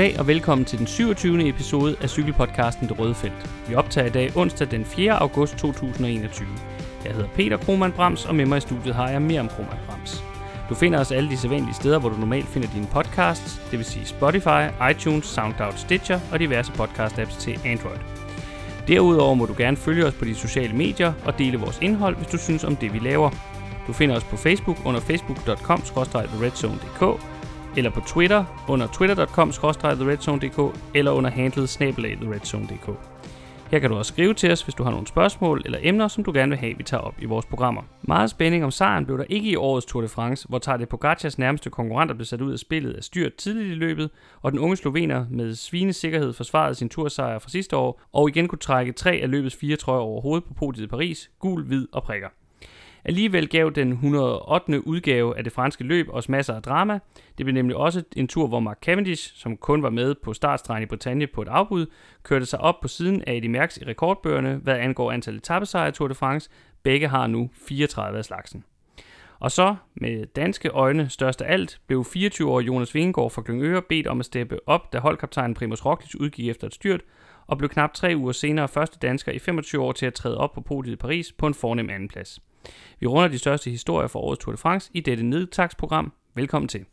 Goddag og velkommen til den 27. episode af cykelpodcasten Det Røde Felt. Vi optager i dag onsdag den 4. august 2021. Jeg hedder Peter Krohmann Brams, og med mig i studiet har jeg Miriam Krohmann Brams. Du finder os alle de sædvanlige steder, hvor du normalt finder dine podcasts, det vil sige Spotify, iTunes, SoundCloud, Stitcher og diverse podcast-apps til Android. Derudover må du gerne følge os på de sociale medier og dele vores indhold, hvis du synes om det, vi laver. Du finder os på Facebook under facebook.com-redzone.dk eller på Twitter under twitter.com-theredzone.dk eller under handlet snabelag.theredzone.dk. Her kan du også skrive til os, hvis du har nogle spørgsmål eller emner, som du gerne vil have, vi tager op i vores programmer. Meget spænding om sejren blev der ikke i årets Tour de France, hvor Tadej Pogacars nærmeste konkurrenter blev sat ud af spillet af styrt tidligt i løbet, og den unge slovener med svine sikkerhed forsvarede sin tursejr fra sidste år, og igen kunne trække tre af løbets fire trøjer over hovedet på podiet i Paris, gul, hvid og prikker. Alligevel gav den 108. udgave af det franske løb os masser af drama. Det blev nemlig også en tur, hvor Mark Cavendish, som kun var med på startstregen i Bretagne på et afbud, kørte sig op på siden af de Merckx i rekordbøgerne, hvad angår antal etappesejre i Tour de France. Begge har nu 34 af slagsen. Og så, med danske øjne størst af alt, blev 24-årige Jonas Vingegaard fra Glyngøre bedt om at steppe op, da holdkaptajnen Primus Roglic udgik efter et styrt, og blev knap tre uger senere første dansker i 25 år til at træde op på podiet i Paris på en fornem andenplads. Vi runder de største historier fra årets Tour de France i dette nedtagsprogram. Velkommen til.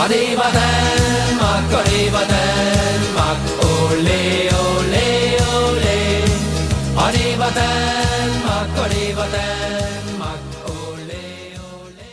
Og det var Danmark, og det var Danmark, ole, ole, ole. Og det var Danmark, og det var Danmark, ole, ole.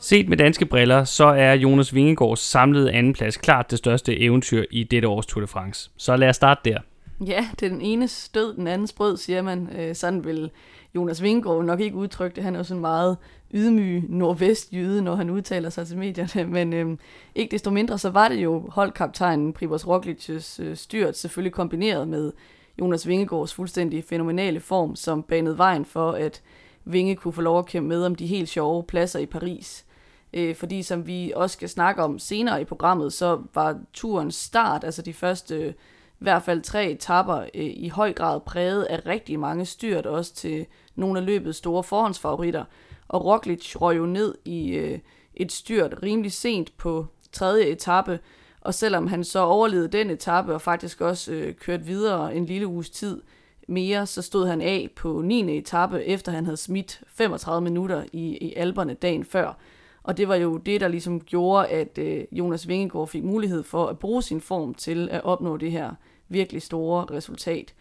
Set med danske briller, så er Jonas Vingegaards samlede andenplads klart det største eventyr i dette års Tour de France. Så lad os starte der. Ja, det er den ene stød, den anden sprød, siger man. Øh, sådan vil Jonas Vingård nok ikke udtrykke det. Han er jo sådan meget ydmyg nordvestjyde, når han udtaler sig til medierne. Men øh, ikke desto mindre, så var det jo holdkaptajnen Pribos Roglic's øh, styrt, selvfølgelig kombineret med Jonas Vingegaards fuldstændig fænomenale form, som banede vejen for, at Vinge kunne få lov at kæmpe med om de helt sjove pladser i Paris. Øh, fordi som vi også skal snakke om senere i programmet, så var turens start, altså de første i hvert fald tre etapper øh, i høj grad præget af rigtig mange styrt, også til nogle af løbets store forhåndsfavoritter. Og Roglic røg jo ned i øh, et styrt rimelig sent på tredje etape, og selvom han så overlevede den etape og faktisk også øh, kørt videre en lille uges tid mere, så stod han af på 9. etape, efter han havde smidt 35 minutter i, i alberne dagen før. Og det var jo det, der ligesom gjorde, at øh, Jonas Vingegaard fik mulighed for at bruge sin form til at opnå det her virkelig store resultat.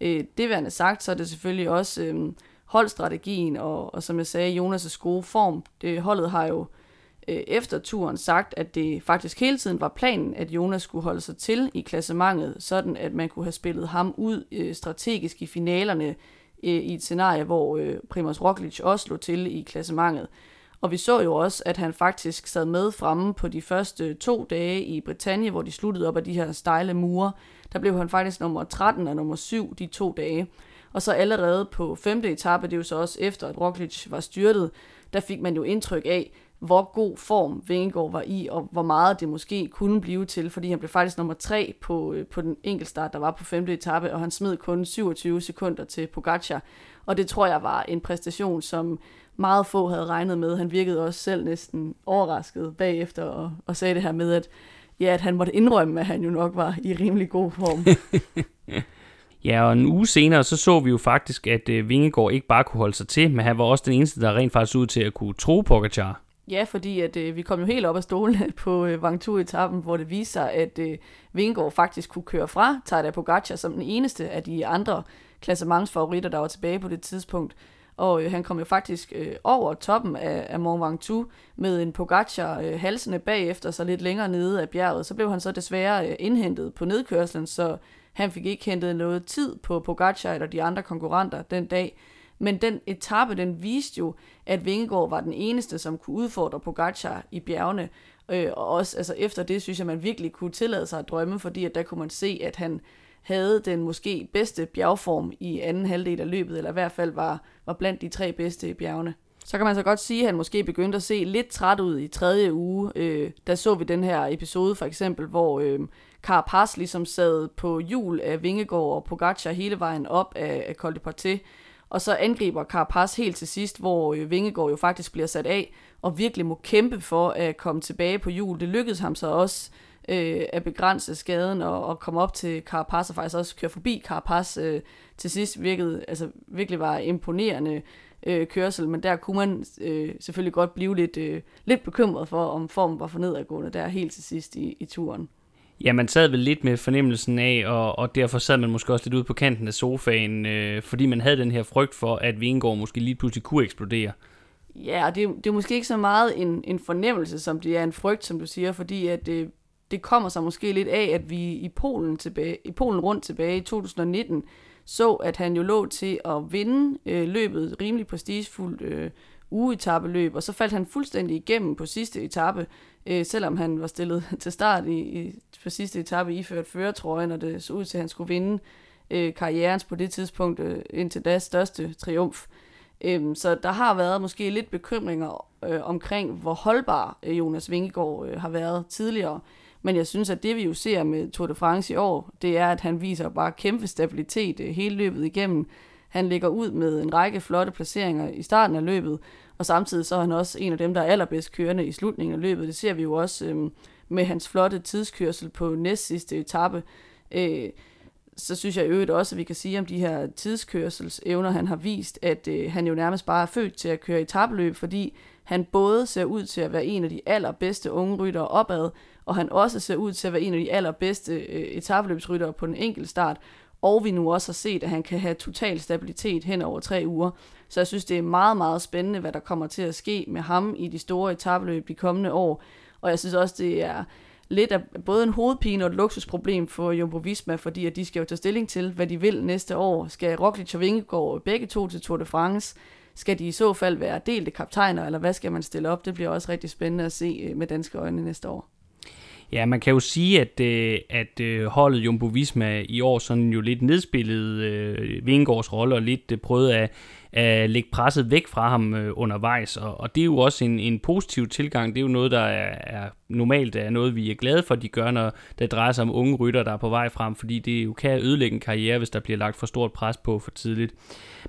Øh, det værende sagt, så er det selvfølgelig også øh, holdstrategien, og, og som jeg sagde, Jonas' gode form. Det, holdet har jo øh, efter turen sagt, at det faktisk hele tiden var planen, at Jonas skulle holde sig til i klassementet, sådan at man kunne have spillet ham ud øh, strategisk i finalerne øh, i et scenarie, hvor øh, Primoz Roglic også lå til i klassementet. Og vi så jo også, at han faktisk sad med fremme på de første to dage i Bretagne, hvor de sluttede op af de her stejle mure. Der blev han faktisk nummer 13 og nummer 7 de to dage. Og så allerede på femte etape, det er jo så også efter, at Roglic var styrtet, der fik man jo indtryk af, hvor god form Vingegaard var i, og hvor meget det måske kunne blive til, fordi han blev faktisk nummer 3 på, øh, på den enkeltstart, der var på femte etape, og han smed kun 27 sekunder til Pogacar. Og det tror jeg var en præstation, som meget få havde regnet med. Han virkede også selv næsten overrasket bagefter, og, og sagde det her med, at, ja, at han måtte indrømme, at han jo nok var i rimelig god form. Ja, og en uge senere, så så vi jo faktisk, at øh, Vingegaard ikke bare kunne holde sig til, men han var også den eneste, der rent faktisk ud til at kunne tro Pogacar. Ja, fordi at, øh, vi kom jo helt op af stolene på øh, Vangtu-etappen, hvor det viste sig, at øh, Vingegaard faktisk kunne køre fra Tadej Pogacar som den eneste af de andre klassementsfavoritter, der var tilbage på det tidspunkt. Og øh, han kom jo faktisk øh, over toppen af, af Mont Ventoux med en Pogacar øh, halsende bagefter, så lidt længere nede af bjerget. Så blev han så desværre øh, indhentet på nedkørslen, så han fik ikke hentet noget tid på Pogacar eller de andre konkurrenter den dag. Men den etape, den viste jo, at Vingegaard var den eneste, som kunne udfordre Pogacar i bjergene. Øh, og også altså efter det, synes jeg, man virkelig kunne tillade sig at drømme, fordi at der kunne man se, at han havde den måske bedste bjergform i anden halvdel af løbet, eller i hvert fald var, var blandt de tre bedste i bjergene. Så kan man så godt sige, at han måske begyndte at se lidt træt ud i tredje uge. Øh, der så vi den her episode for eksempel, hvor øh, Carapaz ligesom sad på hjul af Vingegaard og Pogacar hele vejen op af, af Col de Portet. Og så angriber Carapaz helt til sidst, hvor øh, Vingegaard jo faktisk bliver sat af, og virkelig må kæmpe for at komme tilbage på jul. Det lykkedes ham så også øh, at begrænse skaden og, og komme op til Carapaz, og faktisk også køre forbi Carapaz øh, til sidst, virkede, altså, virkelig var imponerende øh, kørsel, men der kunne man øh, selvfølgelig godt blive lidt, øh, lidt bekymret for, om formen var for nedadgående der helt til sidst i, i turen. Ja, man sad vel lidt med fornemmelsen af, og, og derfor sad man måske også lidt ude på kanten af sofaen, øh, fordi man havde den her frygt for, at Vingegaard måske lige pludselig kunne eksplodere. Ja, og det, det er måske ikke så meget en, en fornemmelse, som det er en frygt, som du siger, fordi at det, det kommer sig måske lidt af, at vi i Polen, tilbage, i Polen rundt tilbage i 2019 så, at han jo lå til at vinde øh, løbet rimelig prestigefuldt øh, ugeetappeløb, og så faldt han fuldstændig igennem på sidste etape, øh, selvom han var stillet til start i, i, på sidste etape iført føretrøjen, og det så ud til, at han skulle vinde øh, karrierens på det tidspunkt øh, indtil da største triumf. Øhm, så der har været måske lidt bekymringer øh, omkring, hvor holdbar øh, Jonas Vingegaard øh, har været tidligere. Men jeg synes, at det vi jo ser med Tour de France i år, det er, at han viser bare kæmpe stabilitet øh, hele løbet igennem. Han ligger ud med en række flotte placeringer i starten af løbet, og samtidig så er han også en af dem, der er allerbedst kørende i slutningen af løbet. Det ser vi jo også øhm, med hans flotte tidskørsel på næst sidste etape. Øh, så synes jeg i øvrigt også, at vi kan sige om de her tidskørselsevner, han har vist, at øh, han jo nærmest bare er født til at køre etabløb, fordi han både ser ud til at være en af de allerbedste unge ryttere opad, og han også ser ud til at være en af de allerbedste øh, etabløbsryttere på den enkelte start, og vi nu også har set, at han kan have total stabilitet hen over tre uger. Så jeg synes, det er meget, meget spændende, hvad der kommer til at ske med ham i de store etabløb de kommende år. Og jeg synes også, det er lidt af både en hovedpine og et luksusproblem for Jumbo Visma, fordi at de skal jo tage stilling til, hvad de vil næste år. Skal Roglic og Vingegaard begge to til Tour de France? Skal de i så fald være delte kaptajner, eller hvad skal man stille op? Det bliver også rigtig spændende at se øh, med danske øjne næste år. Ja, man kan jo sige, at, øh, at øh, holdet Jumbo Visma i år sådan jo lidt nedspillede øh, rolle og lidt øh, prøvede at, at lægge presset væk fra ham øh, undervejs. Og, og det er jo også en, en positiv tilgang. Det er jo noget, der er, er normalt er noget, vi er glade for, de gør, når det drejer sig om unge rytter, der er på vej frem, fordi det jo kan ødelægge en karriere, hvis der bliver lagt for stort pres på for tidligt.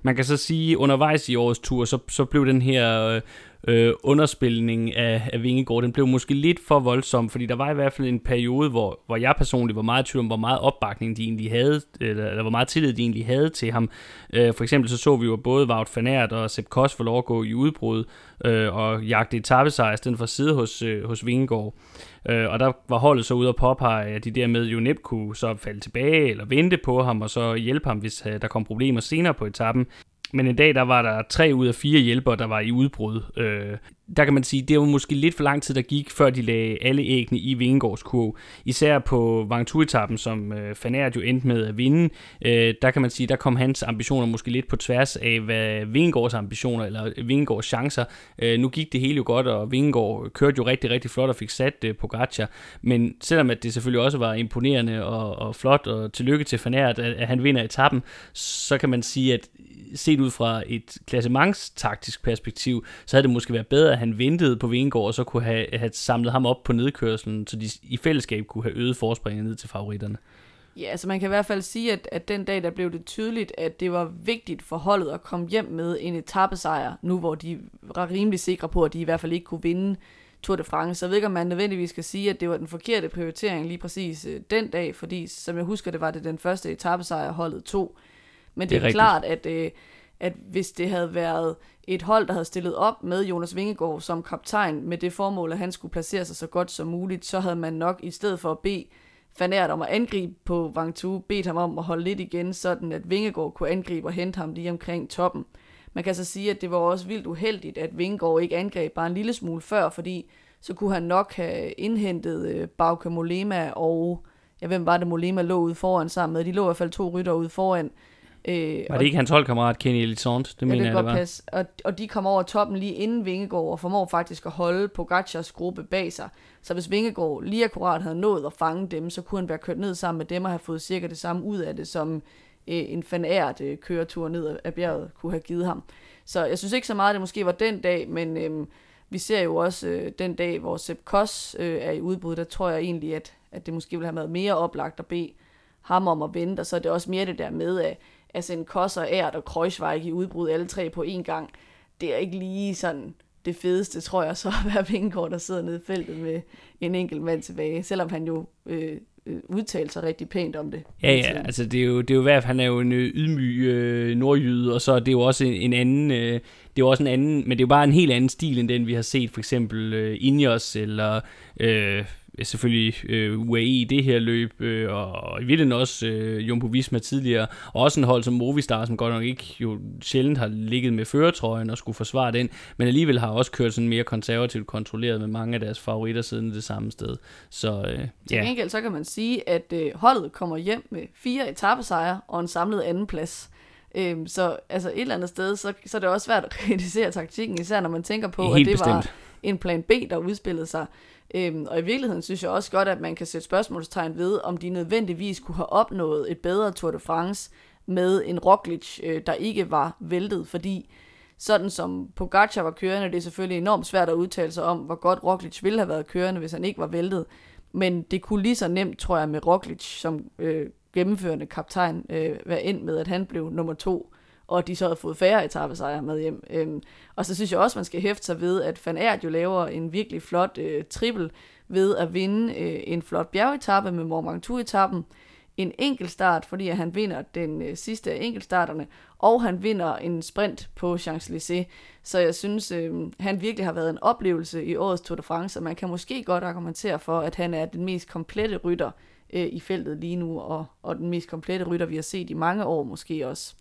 Man kan så sige, undervejs i årets tur, så, så blev den her... Øh, øh, underspilning af, af Vingegaard, den blev måske lidt for voldsom, fordi der var i hvert fald en periode, hvor, hvor jeg personligt var meget i tvivl om, hvor meget opbakning de egentlig havde, eller, eller hvor meget tillid de egentlig havde til ham. Øh, for eksempel så så vi jo både Wout van Aert og Sepp Koss får lov at gå i udbrud øh, og jagte etappesejr i stedet for at sidde hos, øh, hos Vingegaard. Øh, og der var holdet så ude og påpege, at de dermed jo nemt kunne så falde tilbage eller vente på ham og så hjælpe ham, hvis øh, der kom problemer senere på etappen. Men en dag, der var der tre ud af fire hjælpere, der var i udbrud. Øh, der kan man sige, det var måske lidt for lang tid, der gik, før de lagde alle æggene i Vingegaards kurv. Især på Vangtur-etappen, som øh, Fanert jo endte med at vinde, øh, der kan man sige, der kom hans ambitioner måske lidt på tværs af, hvad Vingegårds ambitioner, eller Vingegårds chancer. Øh, nu gik det hele jo godt, og Vingegård kørte jo rigtig, rigtig flot og fik sat øh, på Men selvom at det selvfølgelig også var imponerende og, og flot, og tillykke til Fanart, at, at han vinder etappen, så kan man sige, at set ud fra et klassementstaktisk perspektiv, så havde det måske været bedre, at han ventede på Vingård, og så kunne have, have samlet ham op på nedkørslen, så de i fællesskab kunne have øget forspringet ned til favoritterne. Ja, altså man kan i hvert fald sige, at, at den dag, der blev det tydeligt, at det var vigtigt for holdet at komme hjem med en etappesejr, nu hvor de var rimelig sikre på, at de i hvert fald ikke kunne vinde Tour de France. Så jeg ved ikke, om man nødvendigvis skal sige, at det var den forkerte prioritering lige præcis øh, den dag, fordi som jeg husker, det var det den første etappesejr, holdet tog. Men det, det er, er klart, at, øh, at hvis det havde været et hold, der havde stillet op med Jonas Vingegaard som kaptajn, med det formål, at han skulle placere sig så godt som muligt, så havde man nok i stedet for at bede Fanert om at angribe på Vangtu, bedt ham om at holde lidt igen, sådan at Vingegaard kunne angribe og hente ham lige omkring toppen. Man kan så sige, at det var også vildt uheldigt, at Vingegaard ikke angreb bare en lille smule før, fordi så kunne han nok have indhentet øh, Bauke Molema og, ja, hvem var det Molema lå ude foran sammen med? De lå i hvert fald to rytter ude foran, Øh, var det ikke hans holdkammerat Kenny Elizont? Det ja, mener det jeg, det var. Passe. Og, og de kom over toppen lige inden Vingegaard og formår faktisk at holde Pogacars gruppe bag sig. Så hvis Vingegaard lige akkurat havde nået at fange dem, så kunne han være kørt ned sammen med dem og have fået cirka det samme ud af det, som øh, en fanært øh, køretur ned af bjerget kunne have givet ham. Så jeg synes ikke så meget, at det måske var den dag, men øh, vi ser jo også øh, den dag, hvor Sepp Koss øh, er i udbud, der tror jeg egentlig, at, at det måske ville have været mere oplagt at bede ham om at vente, og så er det også mere det der med, at altså en Kosser, ært og Kreuzweig i udbrud alle tre på én gang, det er ikke lige sådan det fedeste, tror jeg, så at være Vingegaard, der sidder nede i feltet med en enkelt mand tilbage, selvom han jo øh, øh udtalte udtalt sig rigtig pænt om det. Ja, ja, altså det er jo, det er jo hvert han er jo en øh, ydmyg øh, nordjyde, og så er det jo også en, en anden, øh, det er jo også en anden, men det er jo bare en helt anden stil, end den vi har set for eksempel øh, Ineos, eller øh, selvfølgelig øh, UAE i det her løb, øh, og i virkeligheden også øh, Jumbo Visma tidligere, og også en hold som Movistar, som godt nok ikke jo sjældent har ligget med føretrøjen og skulle forsvare den, men alligevel har også kørt sådan mere konservativt kontrolleret med mange af deres favoritter siden det samme sted. Så øh, Til ja, gengæld så kan man sige, at øh, holdet kommer hjem med fire etappesejre og en samlet anden plads. Øhm, så altså et eller andet sted, så, så er det også svært at kritisere taktikken, især når man tænker på, Helt at det var bestemt en plan B, der udspillede sig. Øhm, og i virkeligheden synes jeg også godt, at man kan sætte spørgsmålstegn ved, om de nødvendigvis kunne have opnået et bedre Tour de France med en Roglic, øh, der ikke var væltet, fordi sådan som Pogacar var kørende, det er selvfølgelig enormt svært at udtale sig om, hvor godt Roglic ville have været kørende, hvis han ikke var væltet. Men det kunne lige så nemt, tror jeg, med Roglic som øh, gennemførende kaptajn øh, være ind med, at han blev nummer to, og de så havde fået færre etappesejre med hjem. Øhm, og så synes jeg også, man skal hæfte sig ved, at Van Aert jo laver en virkelig flot øh, trippel ved at vinde øh, en flot bjergetappe med Mont Ventoux-etappen, en enkeltstart, fordi han vinder den øh, sidste af enkeltstarterne, og han vinder en sprint på Champs-Élysées. Så jeg synes, øh, han virkelig har været en oplevelse i årets Tour de France, og man kan måske godt argumentere for, at han er den mest komplette rytter øh, i feltet lige nu, og, og den mest komplette rytter, vi har set i mange år måske også.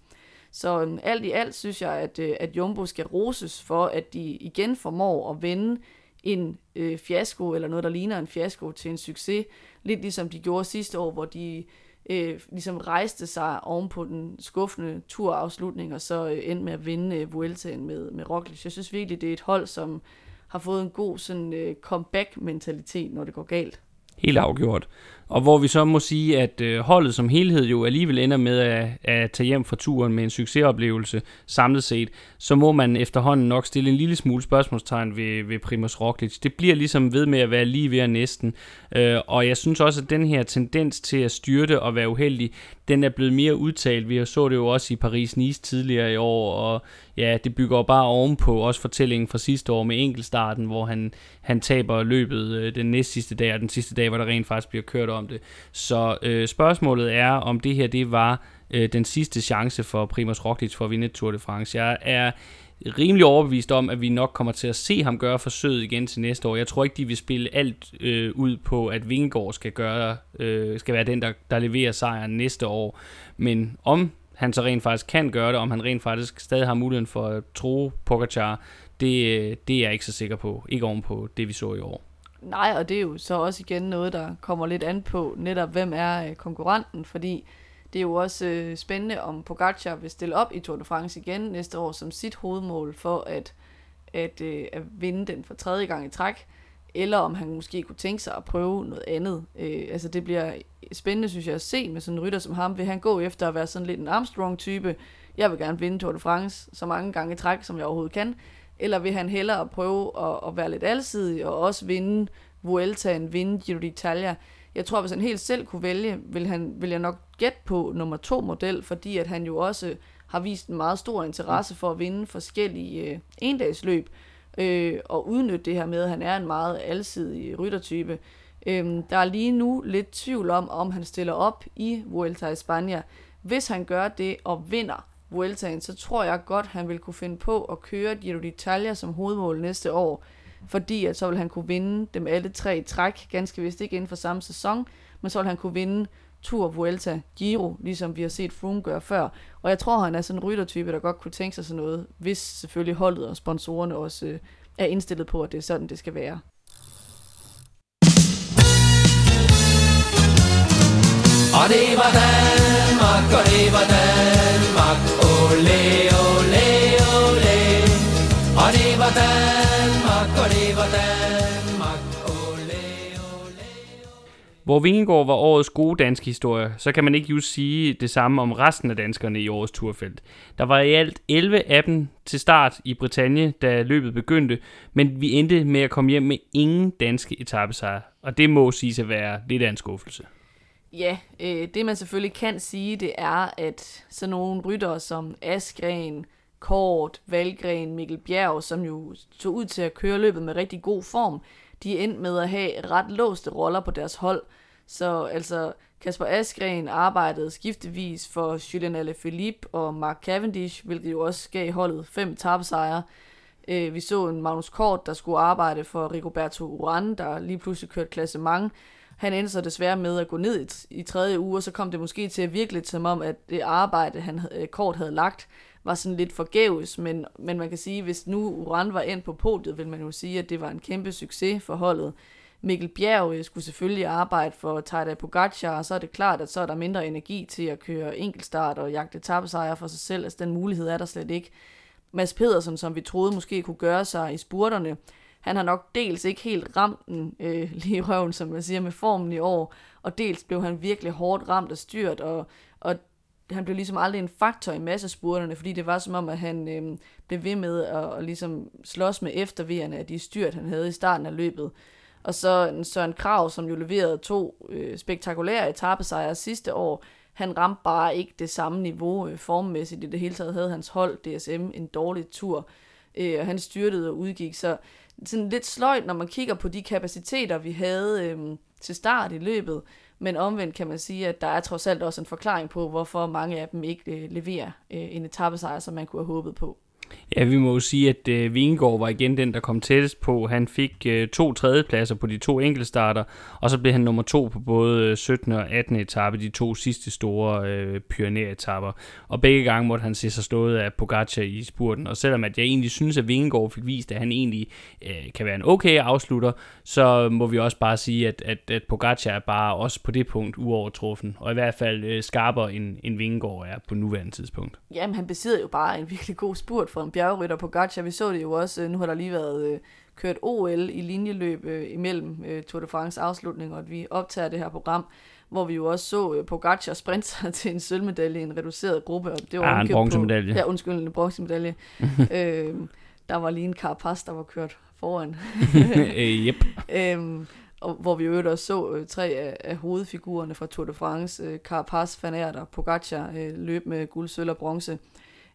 Så øh, alt i alt synes jeg, at, øh, at Jumbo skal roses for, at de igen formår at vende en øh, fiasko, eller noget, der ligner en fiasko, til en succes. Lidt ligesom de gjorde sidste år, hvor de øh, ligesom rejste sig oven på den skuffende turafslutning, og så øh, endte med at vinde øh, Vueltaen med, med Roglic. Jeg synes virkelig, det er et hold, som har fået en god sådan, øh, comeback-mentalitet, når det går galt. Helt afgjort. Og hvor vi så må sige, at øh, holdet som helhed jo alligevel ender med at, at tage hjem fra turen med en succesoplevelse samlet set, så må man efterhånden nok stille en lille smule spørgsmålstegn ved, ved Primoz Roglic. Det bliver ligesom ved med at være lige ved at næsten. Øh, og jeg synes også, at den her tendens til at styrte og være uheldig, den er blevet mere udtalt. Vi så det jo også i Paris-Nice tidligere i år, og ja, det bygger jo bare ovenpå også fortællingen fra sidste år med enkeltstarten, hvor han, han taber løbet øh, den næst sidste dag, og den sidste dag, hvor der rent faktisk bliver kørt om det. Så øh, spørgsmålet er, om det her det var øh, den sidste chance for Primoz Roglic for at vinde Tour de France. Jeg er rimelig overbevist om, at vi nok kommer til at se ham gøre forsøget igen til næste år. Jeg tror ikke, de vil spille alt øh, ud på, at Vingegaard skal, gøre, øh, skal være den, der, der leverer sejren næste år. Men om han så rent faktisk kan gøre det, om han rent faktisk stadig har muligheden for at tro Pogacar, det, øh, det er jeg ikke så sikker på. Ikke oven på det, vi så i år. Nej, og det er jo så også igen noget, der kommer lidt an på netop, hvem er øh, konkurrenten, fordi det er jo også øh, spændende, om Pogacar vil stille op i Tour de France igen næste år som sit hovedmål for at, at, øh, at vinde den for tredje gang i træk, eller om han måske kunne tænke sig at prøve noget andet. Øh, altså det bliver spændende, synes jeg, at se med sådan en rytter som ham. Vil han gå efter at være sådan lidt en Armstrong-type? Jeg vil gerne vinde Tour de France så mange gange i træk, som jeg overhovedet kan. Eller vil han hellere prøve at, at være lidt alsidig og også vinde Vueltaen, vinde Giro d'Italia? Jeg tror, hvis han helt selv kunne vælge, vil, han, vil jeg nok gætte på nummer to model, fordi at han jo også har vist en meget stor interesse for at vinde forskellige øh, endagsløb øh, og udnytte det her med, at han er en meget alsidig ryttertype. Øh, der er lige nu lidt tvivl om, om han stiller op i Vuelta i Spanien. Hvis han gør det og vinder Vueltaen, så tror jeg godt, han vil kunne finde på at køre Giro d'Italia som hovedmål næste år, fordi at så vil han kunne vinde dem alle tre i træk, ganske vist ikke inden for samme sæson, men så vil han kunne vinde Tour, Vuelta, Giro, ligesom vi har set Froome gøre før. Og jeg tror, han er sådan en ryttertype, der godt kunne tænke sig sådan noget, hvis selvfølgelig holdet og sponsorerne også øh, er indstillet på, at det er sådan, det skal være. Og det var Danmark, og det var Danmark, ole, ole, ole. Og det var Danmark, og det var Danmark, ole, ole. Hvor Vingegaard var årets gode danske historie, så kan man ikke just sige det samme om resten af danskerne i årets turfelt. Der var i alt 11 af dem til start i Bretagne, da løbet begyndte, men vi endte med at komme hjem med ingen danske etappesejre, og det må siges at være lidt af en skuffelse. Ja, øh, det man selvfølgelig kan sige, det er, at sådan nogle ryttere som Askren, Kort, Valgren, Mikkel Bjerg, som jo så ud til at køre løbet med rigtig god form, de endte med at have ret låste roller på deres hold. Så altså, Kasper Askren arbejdede skiftevis for Julian Alaphilippe og Mark Cavendish, hvilket jo også gav holdet fem tabsejre. Øh, vi så en Magnus Kort, der skulle arbejde for Rigoberto Uran, der lige pludselig kørte klassement. Han endte så desværre med at gå ned i, i tredje uge, og så kom det måske til at virke lidt som om, at det arbejde, han øh, Kort havde lagt, var sådan lidt forgæves, men, men man kan sige, hvis nu Uran var ind på podiet, vil man jo sige, at det var en kæmpe succes for holdet. Mikkel Bjerg øh, skulle selvfølgelig arbejde for Tadej Pogacar, og så er det klart, at så er der mindre energi til at køre enkeltstart og jagte tabesejre for sig selv. Altså den mulighed er der slet ikke. Mads Pedersen, som vi troede måske kunne gøre sig i spurterne, han har nok dels ikke helt ramt den øh, lige i røven, som man siger, med formen i år, og dels blev han virkelig hårdt ramt og styrt, og, og han blev ligesom aldrig en faktor i massespurterne, fordi det var som om, at han øh, blev ved med at, at ligesom slås med eftervejerne af de styrt, han havde i starten af løbet. Og så Søren Krav, som jo leverede to øh, spektakulære etappesejre sidste år, han ramte bare ikke det samme niveau øh, formmæssigt. I det hele taget havde hans hold, DSM, en dårlig tur, øh, og han styrtede og udgik. Så sådan lidt sløjt, når man kigger på de kapaciteter, vi havde øhm, til start i løbet. Men omvendt kan man sige, at der er trods alt også en forklaring på, hvorfor mange af dem ikke øh, leverer øh, en etappesejr, som man kunne have håbet på. Ja, vi må jo sige, at øh, Vingegaard var igen den, der kom tættest på. Han fik øh, to tredjepladser på de to enkeltstarter, og så blev han nummer to på både øh, 17. og 18. etape, de to sidste store øh, Pyrenæer-etapper. Og begge gange måtte han se sig stået af Pogacar i spurten. Og selvom at jeg egentlig synes, at Vingegaard fik vist, at han egentlig øh, kan være en okay afslutter, så må vi også bare sige, at, at, at Pogacar er bare også på det punkt uovertruffen. Og i hvert fald øh, skarpere end, end Vingegaard er på nuværende tidspunkt. Jamen, han besidder jo bare en virkelig god spurt for en bjergrytter på Gacha. Vi så det jo også, nu har der lige været øh, kørt OL i linjeløb øh, imellem øh, Tour de France afslutning, og at vi optager det her program, hvor vi jo også så øh, Pogacar sprinte sig til en sølvmedalje i en reduceret gruppe. Og det var ah, en bronzemedalje. Ja, undskyld, en bronzemedalje. øh, der var lige en Carapaz, der var kørt foran. øh, yep. øhm, og hvor vi jo også så øh, tre af, af hovedfigurerne fra Tour de France, øh, Carapaz, Van Aert og Pogacar, øh, løb med guld, sølv og bronze.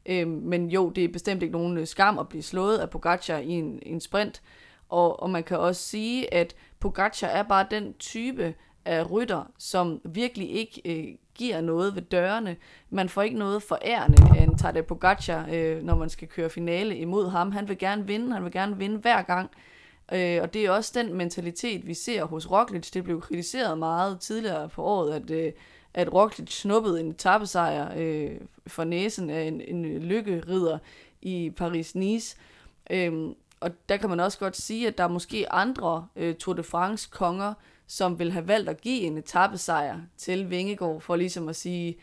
Øh, men jo, det er bestemt ikke nogen øh, skam at blive slået af Pogacar i en, en sprint. Og, og man kan også sige, at Pogacar er bare den type af rytter, som virkelig ikke øh, giver noget ved dørene. Man får ikke noget forærende af en Tadej Pogacar, øh, når man skal køre finale imod ham. Han vil gerne vinde, han vil gerne vinde hver gang. Øh, og det er også den mentalitet, vi ser hos Roglic. Det blev kritiseret meget tidligere på året, at, øh, at Roglic snuppede en etappesejr øh, for næsen af en, en lykkerider i Paris-Nice. Øhm, og der kan man også godt sige, at der er måske andre øh, Tour de France-konger, som vil have valgt at give en etappesejr til Vingegaard, for ligesom at sige,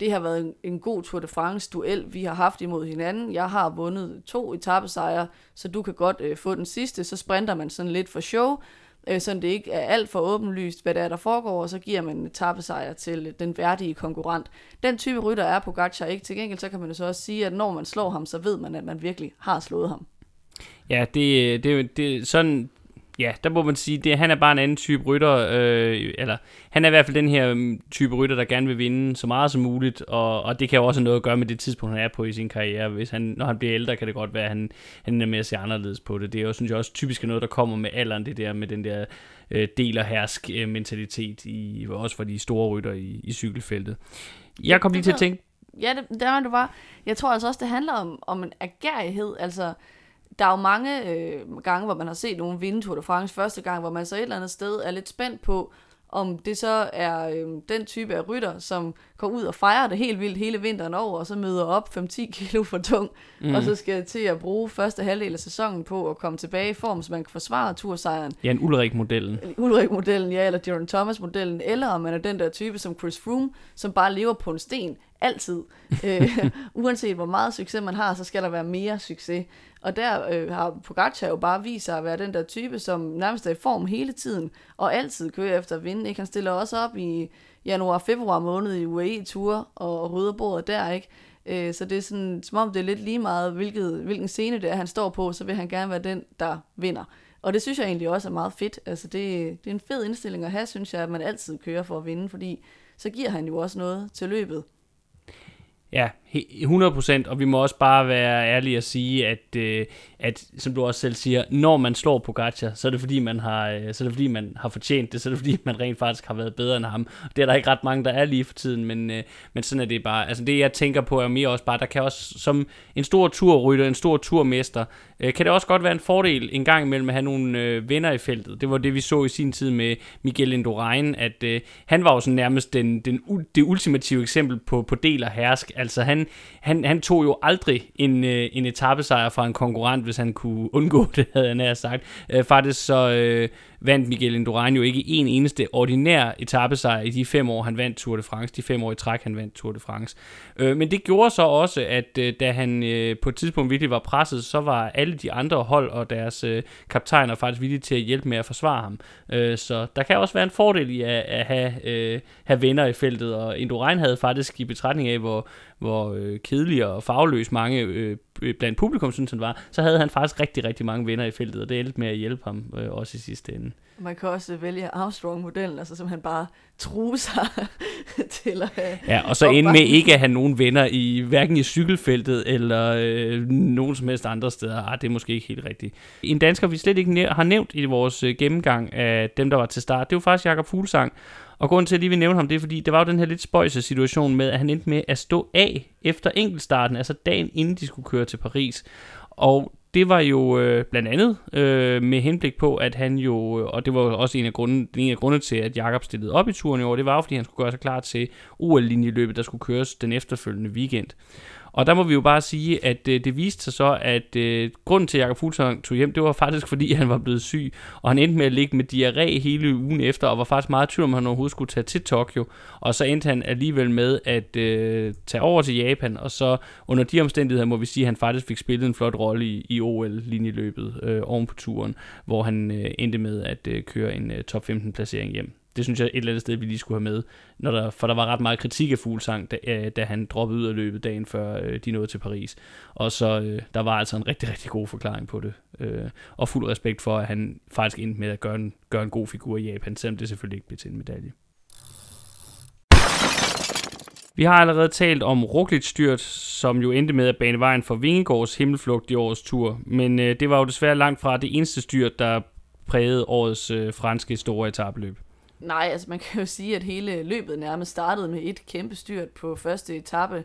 det har været en, en god Tour de France-duel, vi har haft imod hinanden. Jeg har vundet to etappesejre, så du kan godt øh, få den sidste. Så sprinter man sådan lidt for show, øh, så det ikke er alt for åbenlyst, hvad der er, der foregår, og så giver man en tappesejr til øh, den værdige konkurrent. Den type rytter er Pogacar ikke. Til gengæld så kan man jo så også sige, at når man slår ham, så ved man, at man virkelig har slået ham. Ja, det, det, det sådan ja, der må man sige, at han er bare en anden type rytter, øh, eller han er i hvert fald den her mm, type rytter, der gerne vil vinde så meget som muligt, og, og det kan jo også have noget at gøre med det tidspunkt, han er på i sin karriere. Hvis han, når han bliver ældre, kan det godt være, at han, han er mere at se anderledes på det. Det er jo, synes jeg, også typisk noget, der kommer med alderen, det der med den der øh, del og hersk øh, mentalitet, i, også for de store rytter i, i cykelfeltet. Jeg kom lige til at tænke... Ja, det, der var du var. Jeg tror altså også, det handler om, om en agerighed, altså der er jo mange øh, gange, hvor man har set nogen vinde Tour de France første gang, hvor man så et eller andet sted er lidt spændt på, om det så er øh, den type af rytter, som går ud og fejrer det helt vildt hele vinteren over, og så møder op 5-10 kilo for tung, mm. og så skal til at bruge første halvdel af sæsonen på at komme tilbage i form, så man kan forsvare tursejren. Ja, en Ulrik-modellen. Ulrik-modellen, ja, eller Jaron Thomas-modellen, eller om man er den der type som Chris Froome, som bare lever på en sten, altid. øh, uanset hvor meget succes man har, så skal der være mere succes. Og der øh, har Pogacar jo bare vist sig at være den der type, som nærmest er i form hele tiden, og altid kører efter at vinde. Ikke? Han stiller også op i januar-februar måned i UAE-ture og rydder bordet der, ikke? Øh, så det er sådan, som om det er lidt lige meget, hvilket, hvilken scene det er, han står på, så vil han gerne være den, der vinder. Og det synes jeg egentlig også er meget fedt. Altså det, det er en fed indstilling at have, synes jeg, at man altid kører for at vinde, fordi så giver han jo også noget til løbet. Ja, 100%, og vi må også bare være ærlige og sige, at, øh, at som du også selv siger, når man slår Pogacar, så er det fordi, man har, øh, så er det fordi, man har fortjent det, så er det fordi, man rent faktisk har været bedre end ham. Det er der ikke ret mange, der er lige for tiden, men, øh, men sådan er det bare. Altså det, jeg tænker på, er mere også bare, der kan også, som en stor turrytter, en stor turmester, øh, kan det også godt være en fordel en gang imellem at have nogle øh, venner i feltet. Det var det, vi så i sin tid med Miguel Indurain, at øh, han var jo sådan nærmest den, den, det ultimative eksempel på, på del og hersk. Altså han, han, han tog jo aldrig en, øh, en etappesejr fra en konkurrent, hvis han kunne undgå det, havde han nær sagt. Øh, faktisk så øh, vandt Miguel Indurain jo ikke en eneste ordinær etappesejr i de fem år, han vandt Tour de France. De fem år i træk, han vandt Tour de France. Øh, men det gjorde så også, at øh, da han øh, på et tidspunkt virkelig var presset, så var alle de andre hold og deres øh, kaptajner faktisk villige til at hjælpe med at forsvare ham. Øh, så der kan også være en fordel i at, at have, øh, have venner i feltet, og Indurain havde faktisk i betragtning af, hvor, hvor øh, kedelig og fagløs mange øh, blandt publikum synes han var, så havde han faktisk rigtig, rigtig mange venner i feltet, og det endte med at hjælpe ham øh, også i sidste ende. Man kan også vælge Armstrong-modellen, altså simpelthen bare true sig til at have Ja, og så ende med ikke at have nogen venner i hverken i cykelfeltet eller øh, nogen som helst andre steder. Ah, det er måske ikke helt rigtigt. En dansker, vi slet ikke har nævnt i vores øh, gennemgang af dem, der var til start, det var faktisk Jakob Fuglsang. Og grunden til, at jeg lige vil nævne ham, det er, fordi det var jo den her lidt spøjse situation med, at han endte med at stå af efter enkeltstarten, altså dagen inden de skulle køre til Paris. Og det var jo øh, blandt andet øh, med henblik på, at han jo, øh, og det var også en af grunden, en af grundene til, at Jakob stillede op i turen i år, det var jo, fordi han skulle gøre sig klar til OL-linjeløbet, der skulle køres den efterfølgende weekend. Og der må vi jo bare sige, at øh, det viste sig så, at øh, grunden til, at Jakob Fuglsang tog hjem, det var faktisk, fordi han var blevet syg, og han endte med at ligge med diarré hele ugen efter, og var faktisk meget tvivl om, han overhovedet skulle tage til Tokyo. Og så endte han alligevel med at øh, tage over til Japan, og så under de omstændigheder må vi sige, at han faktisk fik spillet en flot rolle i, i OL-linjeløbet øh, oven på turen, hvor han øh, endte med at øh, køre en øh, top 15 placering hjem det synes jeg et eller andet sted, vi lige skulle have med, når der, for der var ret meget kritik af Fuglsang, da, øh, da han droppede ud af løbet dagen før øh, de nåede til Paris. Og så øh, der var altså en rigtig, rigtig god forklaring på det. Øh, og fuld respekt for, at han faktisk endte med at gøre en, gøre en god figur i Japan, selvom det selvfølgelig ikke blev til en medalje. Vi har allerede talt om Roglic-styrt, som jo endte med at bane vejen for Vingegaards himmelflugt i årets tur, men øh, det var jo desværre langt fra det eneste styrt, der prægede årets øh, franske store etabløb. Nej, altså man kan jo sige, at hele løbet nærmest startede med et kæmpe styrt på første etape,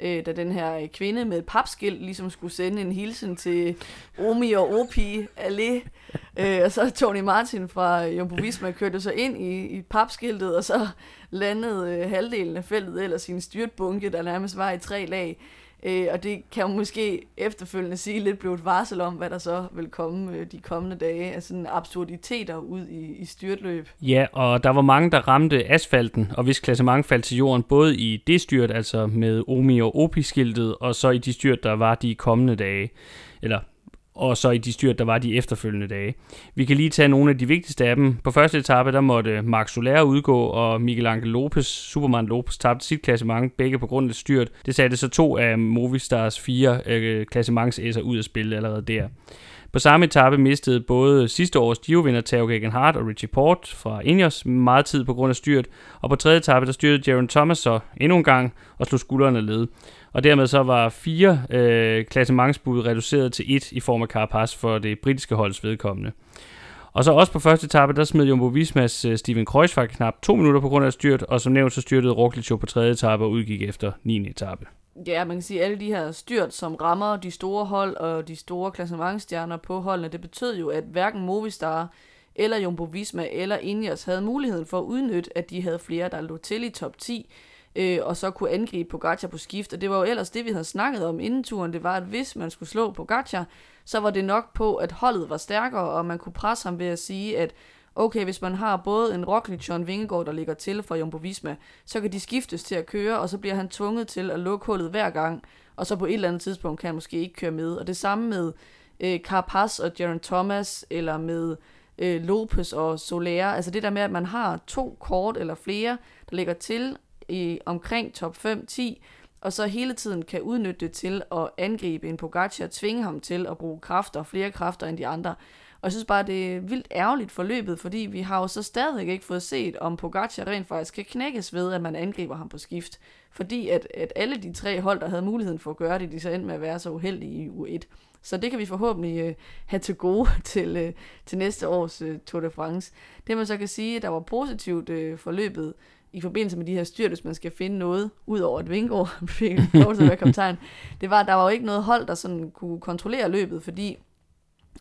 øh, da den her øh, kvinde med et papskilt ligesom skulle sende en hilsen til Omi og Opi Allé. Øh, og så Tony Martin fra Jumbo Visma kørte så ind i, i papskiltet, og så landede øh, halvdelen af feltet eller sin styrtbunke, der nærmest var i tre lag. Øh, og det kan jo måske efterfølgende sige lidt blev et varsel om, hvad der så vil komme øh, de kommende dage af sådan absurditeter ud i, i styrtløb. Ja, og der var mange, der ramte asfalten, og hvis klassement faldt til jorden, både i det styrt, altså med Omi og Opi-skiltet, og så i de styrt, der var de kommende dage, eller og så i de styrt, der var de efterfølgende dage. Vi kan lige tage nogle af de vigtigste af dem. På første etape, der måtte Max Soler udgå, og Miguel Angel Lopez, Superman Lopez, tabte sit klassement, begge på grund af styrt. Det satte så to af Movistars fire øh, klassementsæsser ud af spil allerede der. På samme etape mistede både sidste års Giro-vinder Theo Gegenhardt og Richie Port fra Ineos meget tid på grund af styrt, og på tredje etape der styrte Jaron Thomas så endnu en gang og slog skuldrene led. Og dermed så var fire øh, klassementsbud reduceret til et i form af Carapaz for det britiske holds vedkommende. Og så også på første etape, der smed Jumbo Vismas øh, Steven Kreuzfahrt knap to minutter på grund af styrt, og som nævnt så styrtede Roglic på tredje etape og udgik efter 9. etape. Ja, man kan sige, at alle de her styrt, som rammer de store hold og de store klassementstjerner på holdene, det betød jo, at hverken Movistar eller Jumbo Visma eller Ineos havde muligheden for at udnytte, at de havde flere, der lå til i top 10, øh, og så kunne angribe Pogacar på skift. Og det var jo ellers det, vi havde snakket om inden turen. Det var, at hvis man skulle slå Pogacar, så var det nok på, at holdet var stærkere, og man kunne presse ham ved at sige, at okay, hvis man har både en Roglic og en Vingegaard, der ligger til for Jumbo Visma, så kan de skiftes til at køre, og så bliver han tvunget til at lukke hullet hver gang, og så på et eller andet tidspunkt kan han måske ikke køre med. Og det samme med øh, Carpas og Jaron Thomas, eller med øh, Lopez og Soler. Altså det der med, at man har to kort eller flere, der ligger til i omkring top 5-10, og så hele tiden kan udnytte det til at angribe en Pogacar, tvinge ham til at bruge kræfter, flere kræfter end de andre. Og jeg synes bare, det er vildt ærgerligt forløbet, fordi vi har jo så stadig ikke fået set, om Pogacar rent faktisk kan knækkes ved, at man angriber ham på skift. Fordi at, at alle de tre hold, der havde muligheden for at gøre det, de så endte med at være så uheldige i U1. Så det kan vi forhåbentlig øh, have til gode til, øh, til næste års øh, Tour de France. Det man så kan sige, der var positivt øh, forløbet i forbindelse med de her styrt, hvis man skal finde noget, ud over at Vingård fik lov til at være kaptajn, det var, at der var jo ikke noget hold, der sådan kunne kontrollere løbet, fordi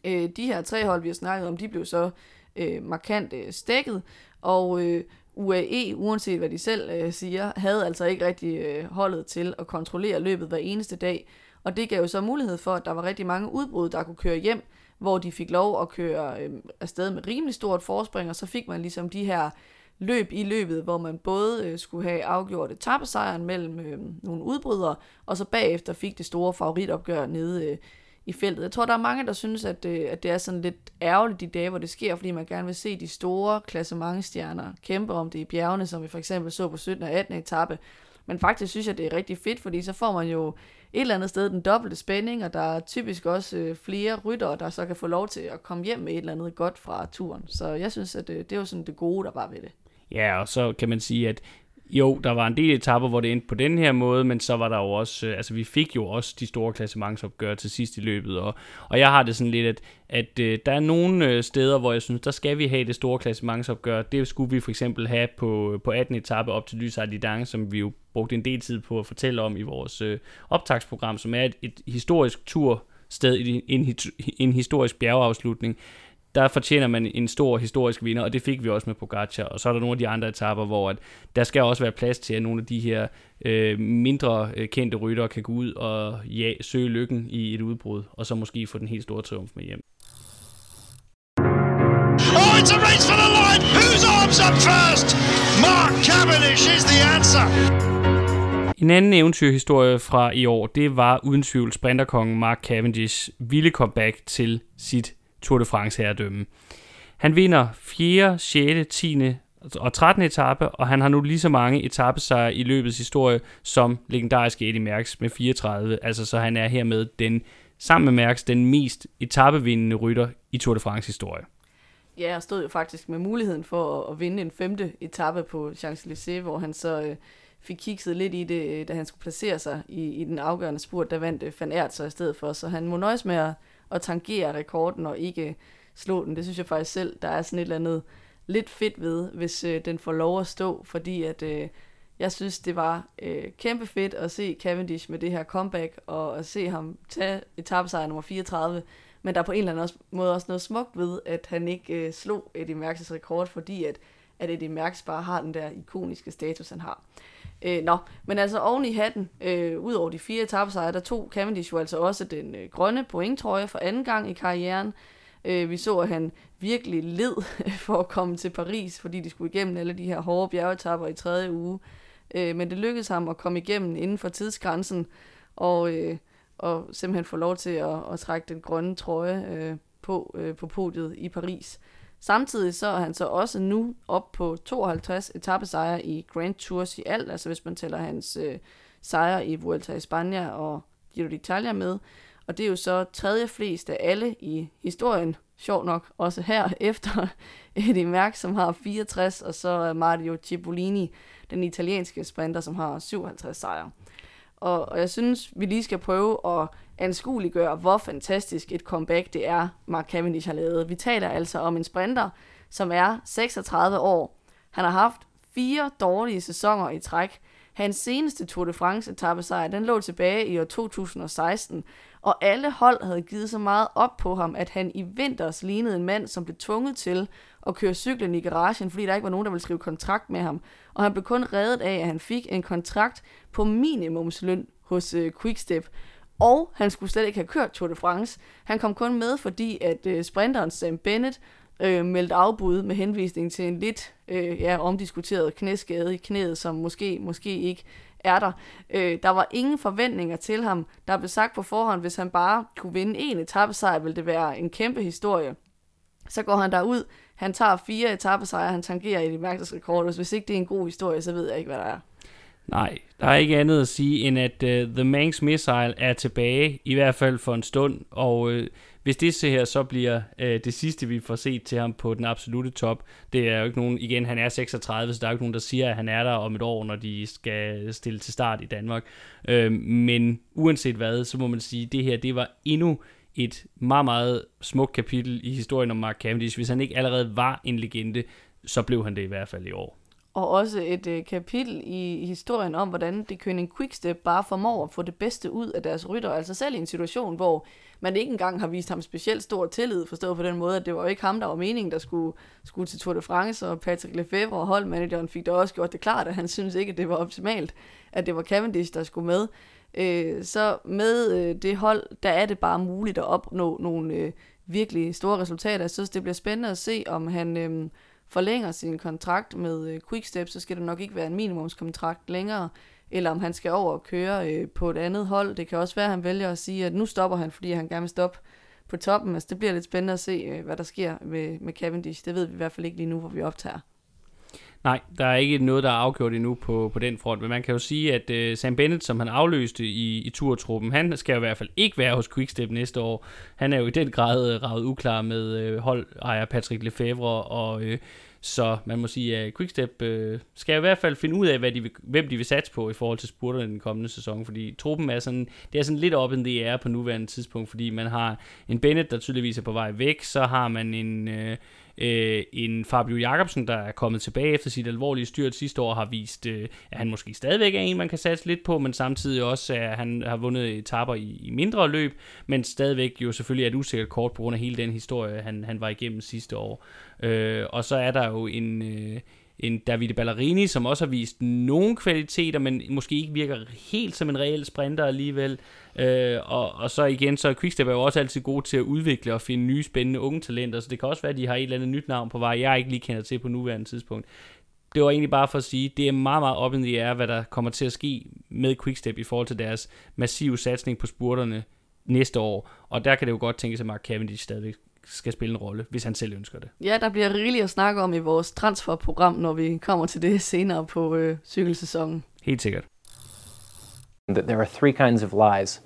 øh, de her tre hold, vi har snakket om, de blev så øh, markant øh, stækket, og øh, UAE, uanset hvad de selv øh, siger, havde altså ikke rigtig øh, holdet til at kontrollere løbet hver eneste dag, og det gav jo så mulighed for, at der var rigtig mange udbrud, der kunne køre hjem, hvor de fik lov at køre øh, afsted med rimelig stort forspring, og så fik man ligesom de her løb i løbet, hvor man både øh, skulle have afgjort etappesejren mellem øh, nogle udbrydere, og så bagefter fik det store favoritopgør nede øh, i feltet. Jeg tror, der er mange, der synes, at, øh, at det er sådan lidt ærgerligt de dage, hvor det sker, fordi man gerne vil se de store klassementstjerner kæmpe om det i bjergene, som vi for eksempel så på 17. og 18. etape. Men faktisk synes jeg, det er rigtig fedt, fordi så får man jo et eller andet sted den dobbelte spænding, og der er typisk også øh, flere ryttere, der så kan få lov til at komme hjem med et eller andet godt fra turen. Så jeg synes, at det, øh, det var sådan det gode, der var ved det. Ja, og så kan man sige, at jo, der var en del etapper, hvor det endte på den her måde, men så var der jo også, øh, altså vi fik jo også de store klassementsopgør til sidst i løbet, og, og jeg har det sådan lidt, at, at øh, der er nogle øh, steder, hvor jeg synes, der skal vi have det store klassementsopgør. Det skulle vi for eksempel have på, på 18 etape op til Lysart Dang, som vi jo brugte en del tid på at fortælle om i vores øh, optagsprogram, som er et, et historisk tur sted i en, en historisk bjergeafslutning der fortjener man en stor historisk vinder, og det fik vi også med Pogacar. Og så er der nogle af de andre etapper, hvor at der skal også være plads til, at nogle af de her øh, mindre øh, kendte ryttere kan gå ud og ja, søge lykken i et udbrud, og så måske få den helt store triumf med hjem. Oh, it's a race for the line! Whose arms up first? Mark Cavendish is the answer! En anden eventyrhistorie fra i år, det var uden tvivl sprinterkongen Mark Cavendish vilde comeback til sit Tour de France herredømme. Han vinder 4., 6., 10. og 13. etape, og han har nu lige så mange etappesejre i løbets historie som legendariske Eddie Merckx med 34, altså så han er hermed den, sammen med Merckx, den mest etappevindende rytter i Tour de France historie. Ja, og stod jo faktisk med muligheden for at, at vinde en femte etape på Champs-Élysées, hvor han så øh, fik kikset lidt i det, øh, da han skulle placere sig i, i den afgørende spurt, der vandt øh, Van Aert så i stedet for, så han må nøjes med at at tangere rekorden og ikke slå den. Det synes jeg faktisk selv, der er sådan et eller andet lidt fedt ved, hvis øh, den får lov at stå, fordi at øh, jeg synes, det var øh, kæmpe fedt at se Cavendish med det her comeback, og at se ham tage etappesejr nummer 34, men der er på en eller anden måde også noget smukt ved, at han ikke øh, slog Eddie Merckx' rekord, fordi at, at Eddie Merckx bare har den der ikoniske status, han har. Øh, nå, men altså oven i hatten, øh, ud over de fire etappesejre, der tog Cavendish jo altså også den øh, grønne pointtrøje for anden gang i karrieren. Øh, vi så, at han virkelig led for at komme til Paris, fordi de skulle igennem alle de her hårde bjergetapper i tredje uge. Øh, men det lykkedes ham at komme igennem inden for tidsgrænsen, og, øh, og simpelthen få lov til at, at trække den grønne trøje øh, på, øh, på podiet i Paris. Samtidig så er han så også nu op på 52 etappesejre i Grand Tours i alt, altså hvis man tæller hans øh, sejre i Vuelta i Spanien og Giro d'Italia med. Og det er jo så tredje flest af alle i historien, sjov nok også her, efter Eddie Mærk, som har 64, og så Mario Cipollini, den italienske sprinter, som har 57 sejre. Og, og jeg synes, vi lige skal prøve at anskueliggøre, hvor fantastisk et comeback det er, Mark Cavendish har lavet. Vi taler altså om en sprinter, som er 36 år. Han har haft fire dårlige sæsoner i træk. Hans seneste Tour de France etappe sejr, den lå tilbage i år 2016, og alle hold havde givet så meget op på ham, at han i vinters lignede en mand, som blev tvunget til at køre cyklen i garagen, fordi der ikke var nogen, der ville skrive kontrakt med ham. Og han blev kun reddet af, at han fik en kontrakt på minimumsløn hos øh, Quickstep og han skulle slet ikke have kørt Tour de France. Han kom kun med, fordi at øh, sprinteren Sam Bennett øh, meldte afbud med henvisning til en lidt øh, ja, omdiskuteret knæskade i knæet, som måske, måske ikke er der. Øh, der var ingen forventninger til ham. Der blev sagt på forhånd, hvis han bare kunne vinde en etappesejr, ville det være en kæmpe historie. Så går han derud, han tager fire etappesejre, han tangerer i de mærkelsesrekord, hvis ikke det er en god historie, så ved jeg ikke, hvad der er. Nej, der er ikke andet at sige, end at uh, The Manx Missile er tilbage, i hvert fald for en stund, og uh, hvis det se her så bliver uh, det sidste, vi får set til ham på den absolute top, det er jo ikke nogen, igen, han er 36, så der er jo ikke nogen, der siger, at han er der om et år, når de skal stille til start i Danmark. Uh, men uanset hvad, så må man sige, at det her, det var endnu et meget, meget smukt kapitel i historien om Mark Cavendish. Hvis han ikke allerede var en legende, så blev han det i hvert fald i år. Og også et øh, kapitel i historien om, hvordan det Køning Quickstep bare formår at få det bedste ud af deres rytter. Altså selv i en situation, hvor man ikke engang har vist ham specielt stor tillid, forstået på den måde, at det var jo ikke ham, der var meningen, der skulle, skulle til Tour de France, og Patrick Lefebvre og holdmanageren fik da også gjort det klart, at han synes ikke, at det var optimalt, at det var Cavendish, der skulle med. Øh, så med øh, det hold, der er det bare muligt at opnå nogle øh, virkelig store resultater. Jeg synes, det bliver spændende at se, om han... Øh, forlænger sin kontrakt med øh, Quickstep, så skal det nok ikke være en minimumskontrakt længere, eller om han skal over og køre øh, på et andet hold. Det kan også være, at han vælger at sige, at nu stopper han, fordi han gerne vil stoppe på toppen. Altså, det bliver lidt spændende at se, øh, hvad der sker med, med Cavendish. Det ved vi i hvert fald ikke lige nu, hvor vi optager. Nej, der er ikke noget, der er afgjort endnu på, på den front, men man kan jo sige, at øh, Sam Bennett, som han afløste i, i turtruppen, han skal jo i hvert fald ikke være hos Quickstep næste år. Han er jo i den grad øh, ravet uklar med øh, holdejer Patrick Lefebvre, og øh, så man må sige, at Quickstep øh, skal i hvert fald finde ud af, hvad de vil, hvem de vil satse på i forhold til spurterne den kommende sæson, fordi truppen er sådan, det er sådan lidt op end det er på nuværende tidspunkt, fordi man har en Bennett, der tydeligvis er på vej væk, så har man en... Øh, øh, en Fabio Jacobsen, der er kommet tilbage efter sit alvorlige styrt sidste år, har vist, øh, at han måske stadigvæk er en, man kan satse lidt på, men samtidig også, at han har vundet etapper i, i mindre løb, men stadigvæk jo selvfølgelig er et usikkert kort på grund af hele den historie, han, han var igennem sidste år. Øh, og så er der jo en... Øh, en Davide Ballerini, som også har vist nogle kvaliteter, men måske ikke virker helt som en reel sprinter alligevel. Øh, og, og så igen, så Quickstep er jo også altid god til at udvikle og finde nye spændende unge talenter, så det kan også være, at de har et eller andet nyt navn på vej, jeg ikke lige kender til på nuværende tidspunkt. Det var egentlig bare for at sige, det er meget, meget op i er, hvad der kommer til at ske med Quickstep i forhold til deres massive satsning på spurterne næste år. Og der kan det jo godt tænkes, at Mark Cavendish stadigvæk skal spille en rolle, hvis han selv ønsker det. Ja, der bliver rigeligt at snakke om i vores transferprogram, når vi kommer til det senere på øh, cykelsæsonen. Helt sikkert. That there are three kinds of lies.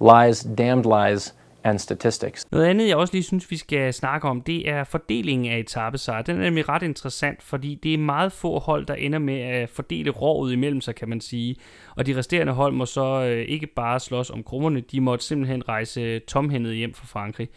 Lies, damned lies, and statistics. Noget andet, jeg også lige synes, vi skal snakke om, det er fordelingen af etappesejre. Den er nemlig ret interessant, fordi det er meget få hold, der ender med at fordele rådet imellem sig, kan man sige. Og de resterende hold må så øh, ikke bare slås om krummerne, de måtte simpelthen rejse tomhændet hjem fra Frankrig.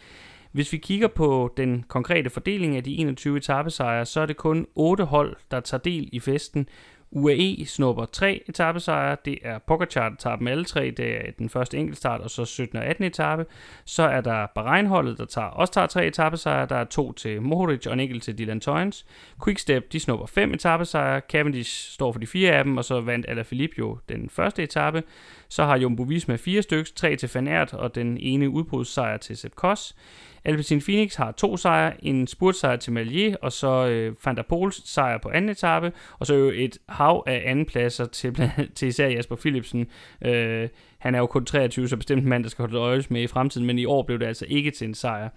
Hvis vi kigger på den konkrete fordeling af de 21 etappesejre, så er det kun 8 hold, der tager del i festen. UAE snupper 3 etappesejre. Det er Pogacar, der tager dem alle tre. Det er den første enkeltstart, og så 17. og 18. etape. Så er der Bahrain-holdet, der tager, også tager 3 etappesejre. Der er to til Mohoric og en enkelt til Dylan Toynes. Quickstep, de snupper fem etappesejre. Cavendish står for de fire af dem, og så vandt Alaphilippe jo den første etape. Så har Jumbo Visma fire stykker, tre til Fanert og den ene udbrudssejr til Sepp Koss. Alpecin Phoenix har to sejre, en spurtsejr til Malier, og så øh, Van der Poels sejr på anden etape, og så jo et hav af andenpladser til, til især Jasper Philipsen. Øh, han er jo kun 23, så bestemt en mand, der skal holde øjes med i fremtiden, men i år blev det altså ikke til en sejr.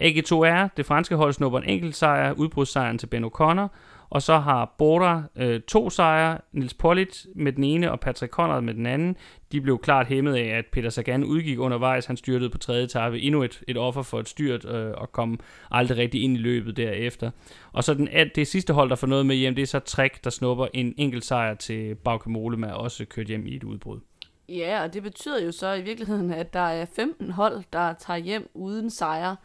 AG2R, det franske hold, snupper en enkelt sejr, udbrudssejren til Ben O'Connor, og så har Border øh, to sejre, Nils Pollitt med den ene og Patrick Conrad med den anden. De blev klart hæmmet af, at Peter Sagan udgik undervejs. Han styrtede på tredje etape. Endnu et, et offer for et styrt øh, og kom aldrig rigtig ind i løbet derefter. Og så den, det sidste hold, der får noget med hjem, det er så Trek, der snupper en enkelt sejr til Bauke Mollema, også kørt hjem i et udbrud. Ja, og det betyder jo så i virkeligheden, at der er 15 hold, der tager hjem uden sejre.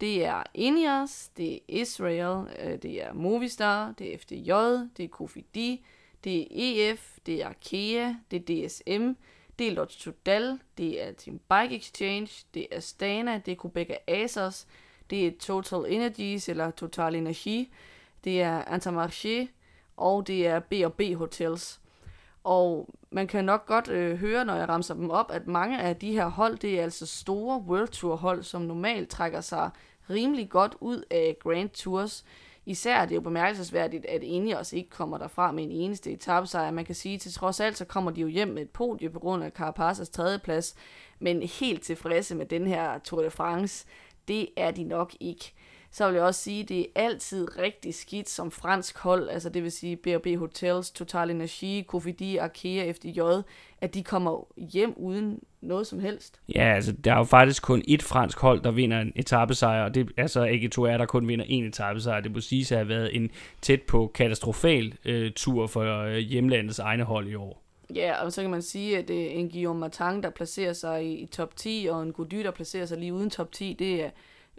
Det er Ineos, det er Israel, øh, det er Movistar, det er FDJ, det er Kofidi, det er EF, det er Arkea, det er DSM, det er Lotto Total, det er Team Bike Exchange, det er Stana, det er Quebec Asos, det er Total Energies eller Total Energi, det er Intermarché, og det er B&B Hotels. Og man kan nok godt øh, høre, når jeg ramser dem op, at mange af de her hold, det er altså store World Tour hold, som normalt trækker sig rimelig godt ud af Grand Tours. Især er det jo bemærkelsesværdigt, at Ineos ikke kommer derfra med en eneste etappesejr. Man kan sige, at til trods alt, så kommer de jo hjem med et podie på grund af Carapazes tredjeplads. Men helt tilfredse med den her Tour de France, det er de nok ikke så vil jeg også sige, at det er altid rigtig skidt som fransk hold, altså det vil sige BRB Hotels, Total Energy, Cofidi, Arkea, FDJ, at de kommer hjem uden noget som helst. Ja, altså der er jo faktisk kun ét fransk hold, der vinder en etappesejr, og det er altså ikke to er, der kun vinder en etappesejr. Det må sige at have været en tæt på katastrofal øh, tur for øh, hjemlandets egne hold i år. Ja, og så kan man sige, at det er en Guillaume Martin, der placerer sig i, i top 10, og en Gody, der placerer sig lige uden top 10. Det er,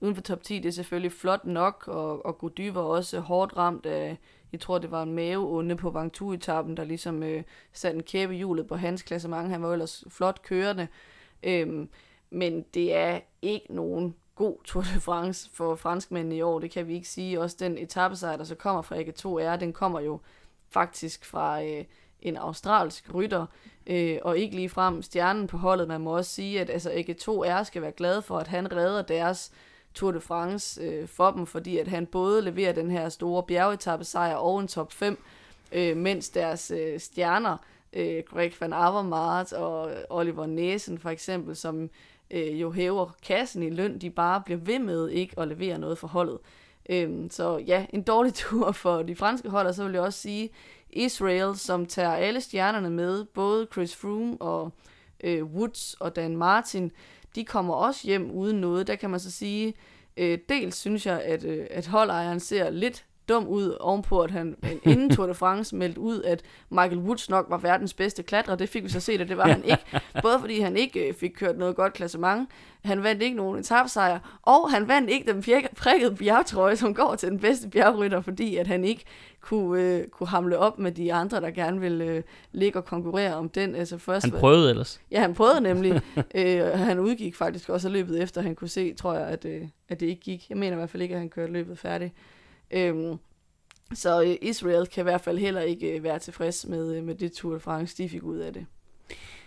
uden for top 10, det er selvfølgelig flot nok, og, og Gody var også hårdt ramt af, jeg tror det var en maveonde på Vangtu-etappen, der ligesom øh, satte en kæppe hjulet på hans klassement. Han var ellers flot kørende, øhm, men det er ikke nogen god Tour de France for franskmændene i år, det kan vi ikke sige. Også den etappesejr, der så kommer fra AG2R, den kommer jo faktisk fra øh, en australsk rytter, øh, og ikke lige frem stjernen på holdet. Man må også sige, at altså, AG2R skal være glad for, at han redder deres Tour de France øh, for dem, fordi at han både leverer den her store bjergetappe sejr og en top 5, øh, mens deres øh, stjerner, øh, Greg van Avermaet og Oliver Næsen for eksempel, som øh, jo hæver kassen i løn, de bare bliver ved med ikke at levere noget for holdet. Øhm, så ja, en dårlig tur for de franske hold, og så vil jeg også sige, Israel, som tager alle stjernerne med, både Chris Froome og øh, Woods og Dan Martin, de kommer også hjem uden noget. Der kan man så sige, øh, dels synes jeg, at, øh, at holdejeren ser lidt dum ud ovenpå, at han inden Tour de France meldte ud, at Michael Woods nok var verdens bedste klatrer. Det fik vi så set, at det var han ikke. Både fordi han ikke øh, fik kørt noget godt klassement, han vandt ikke nogen etapsejr, og han vandt ikke den prikkede bjergtrøje, som går til den bedste bjergrytter, fordi at han ikke kunne, øh, kunne hamle op med de andre, der gerne ville øh, ligge og konkurrere om den. Altså først, han prøvede ellers. Ja, han prøvede nemlig. øh, han udgik faktisk også løbet efter, han kunne se, tror jeg, at, øh, at det ikke gik. Jeg mener i hvert fald ikke, at han kørte løbet færdigt. Øhm, så øh, Israel kan i hvert fald heller ikke øh, være tilfreds med, øh, med det Tour de France, de fik ud af det.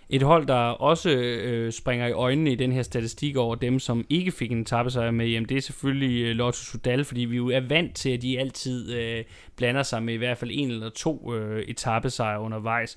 Et hold, der også øh, springer i øjnene i den her statistik over dem, som ikke fik en etappesejr med hjem, det er selvfølgelig øh, Lotto Sudal, fordi vi jo er vant til, at de altid øh, blander sig med i hvert fald en eller to øh, etappesejre undervejs.